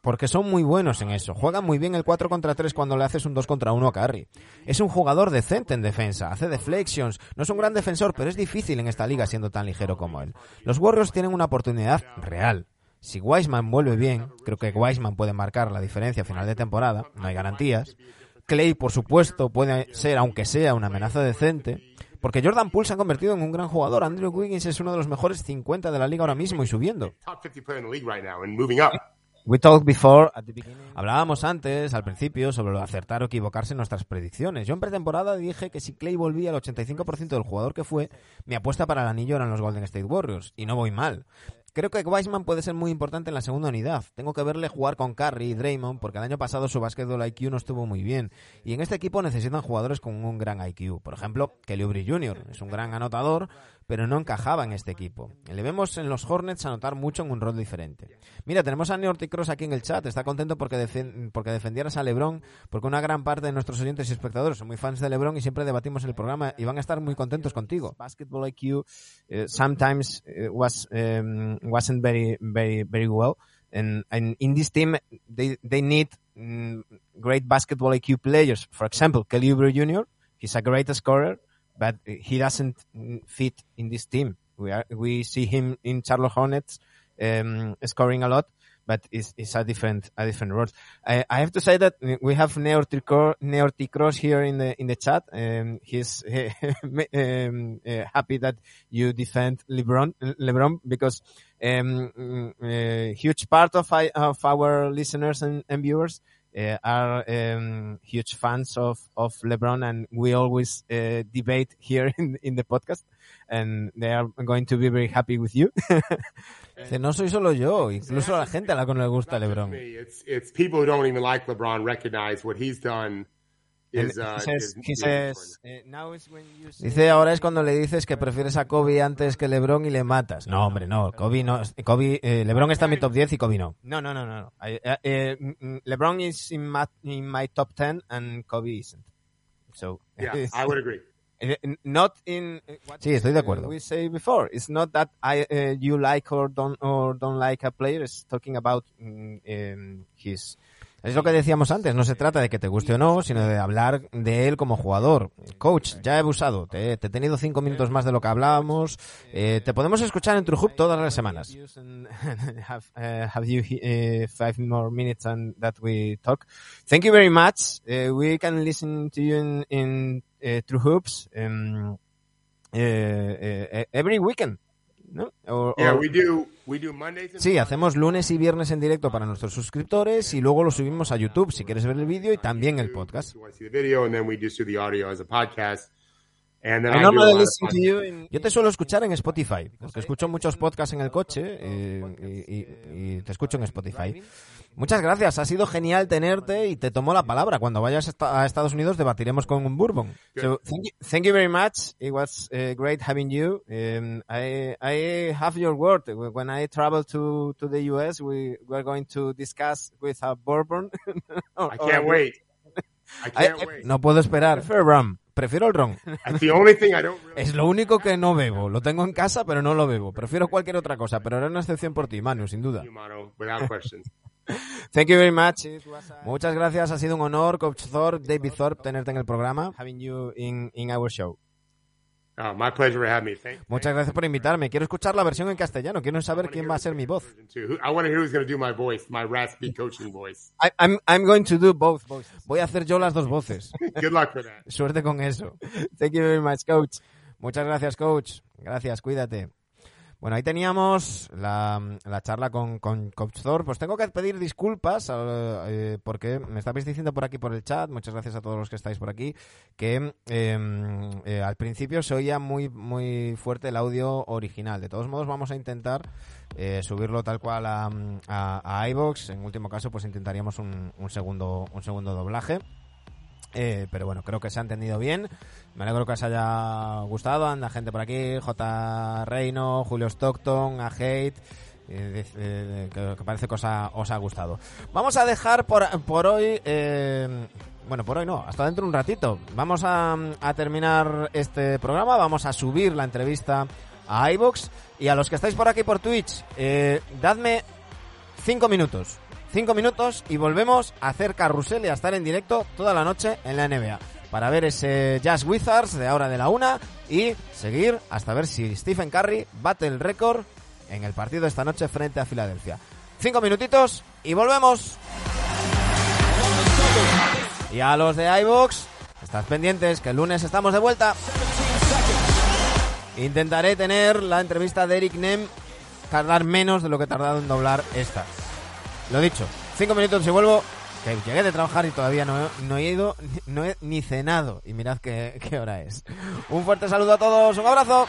Porque son muy buenos en eso. Juegan muy bien el 4 contra 3 cuando le haces un 2 contra 1 a Curry. Es un jugador decente en defensa. Hace deflections. No es un gran defensor, pero es difícil en esta liga siendo tan ligero como él. Los Warriors tienen una oportunidad real si Wiseman vuelve bien, creo que Wiseman puede marcar la diferencia a final de temporada, no hay garantías. Clay, por supuesto, puede ser, aunque sea, una amenaza decente. Porque Jordan Poole se ha convertido en un gran jugador. Andrew Wiggins es uno de los mejores 50 de la liga ahora mismo y subiendo. We talked before Hablábamos antes, al principio, sobre lo de acertar o equivocarse en nuestras predicciones. Yo en pretemporada dije que si Clay volvía al 85% del jugador que fue, mi apuesta para el anillo eran los Golden State Warriors. Y no voy mal. Creo que Weisman puede ser muy importante en la segunda unidad. Tengo que verle jugar con Curry y Draymond porque el año pasado su básquetbol IQ no estuvo muy bien. Y en este equipo necesitan jugadores con un gran IQ. Por ejemplo, Kelly Oubre Jr. es un gran anotador, pero no encajaba en este equipo. Le vemos en los Hornets anotar mucho en un rol diferente. Mira, tenemos a Neorty Cross aquí en el chat. Está contento porque, porque defendieras a LeBron, porque una gran parte de nuestros oyentes y espectadores son muy fans de LeBron y siempre debatimos el programa y van a estar muy contentos contigo. Basketball IQ uh, sometimes uh, was um, wasn't very very very well. and, and in this team, they, they need mm, great basketball IQ players. For example, Kelly Oubre Jr., he's a great scorer, but he doesn't mm, fit in this team. We are, we see him in Charlotte Hornets, um, scoring a lot, but it's, it's a different a different role. I, I have to say that we have Neorticross here in the in the chat. Um, he's um, uh, happy that you defend LeBron LeBron because um, a uh, huge part of I, of our listeners and, and viewers uh, are um, huge fans of, of LeBron and we always uh, debate here in, in the podcast and they are going to be very happy with you. no soy solo yo, incluso la gente a la que no le gusta LeBron. It's, it's people who don't even like LeBron recognize what he's done Dice ahora es cuando le dices que prefieres a Kobe antes que LeBron y le matas. No, hombre, no. Kobe no. Kobe, eh, LeBron está en mi top 10 y Kobe no. No, no, no, no. Eh, eh, LeBron is in my, in my top 10 and Kobe isn't. So. Yeah, I would agree. Not in. Sí, estoy de acuerdo. We say before, it's not that I uh, you like or don't or don't like a player. It's talking about um, his es lo que decíamos antes, no se trata de que te guste o no, sino de hablar de él como jugador. Coach, ya he abusado, te, he tenido cinco minutos más de lo que hablábamos. Eh, te podemos escuchar en TrueHoop todas las semanas. have, you five more minutes and that we talk? Thank you very much. Uh, we can listen to you in, in uh, TrueHoops um, every weekend. ¿no? Sí, hacemos lunes y viernes en directo para nuestros suscriptores y luego lo subimos a YouTube si quieres ver el vídeo y también el podcast. Yo te suelo escuchar en Spotify, porque escucho muchos podcasts en el coche eh, y, te escucho en Spotify. Muchas gracias, ha sido genial tenerte y te tomo la palabra. Cuando vayas a Estados Unidos debatiremos con un bourbon. So, thank you, very much. It was uh, great having you. Um, I, I have your word. When I travel to, to the US, we are going to discuss with a bourbon. I can't wait. I can't wait. No puedo esperar. Fair rum. Prefiero el ron. es lo único que no bebo. Lo tengo en casa, pero no lo bebo. Prefiero cualquier otra cosa, pero era una excepción por ti, Manu, sin duda. Thank you very much. Muchas gracias. Ha sido un honor, Coach Thorpe, David Thorpe, tenerte en el programa. Having you in, in our show. Oh, my pleasure to have me. Muchas gracias por invitarme. Quiero escuchar la versión en castellano. Quiero saber quién va a ser mi voz. I want to hear who's going to do my voice, my raspy coaching voice. I, I'm, I'm going to do both. Voy a hacer yo las dos voces. Good luck for that. Suerte con eso. Thank you very much, coach. Muchas gracias, coach. Gracias, cuídate. Bueno, ahí teníamos la, charla con, con Coach Thor. Pues tengo que pedir disculpas eh, porque me estabais diciendo por aquí por el chat, muchas gracias a todos los que estáis por aquí, que em, eh, al principio se oía muy, muy fuerte el audio original. De todos modos, vamos a intentar eh, subirlo tal cual a, a, iVox. En último caso, pues intentaríamos un, un segundo, un segundo doblaje. Eh, pero bueno, creo que se ha entendido bien. Me alegro que os haya gustado. Anda gente por aquí, J. Reino, Julio Stockton, a Hate. Eh, eh, que, parece que os ha, gustado. Vamos a dejar por, por hoy. bueno, por hoy no, hasta dentro de un ratito. Vamos a, a terminar este programa. Vamos a subir la entrevista a iBox. Y a los que estáis por aquí por Twitch, dadme cinco minutos Cinco minutos y volvemos a hacer carrusel y a estar en directo toda la noche en la NBA. Para ver ese Jazz Wizards de ahora de la una y seguir hasta ver si Stephen Curry bate el récord en el partido esta noche frente a Filadelfia. Cinco minutitos y volvemos. Y a los de iBox, estás pendientes que el lunes estamos de vuelta. Intentaré tener la entrevista de Eric Nem tardar menos de lo que he tardado en doblar esta. Lo dicho, cinco minutos y vuelvo. Que llegué de trabajar y todavía no, no he ido, no he ni cenado. Y mirad qué, qué hora es. Un fuerte saludo a todos, un abrazo.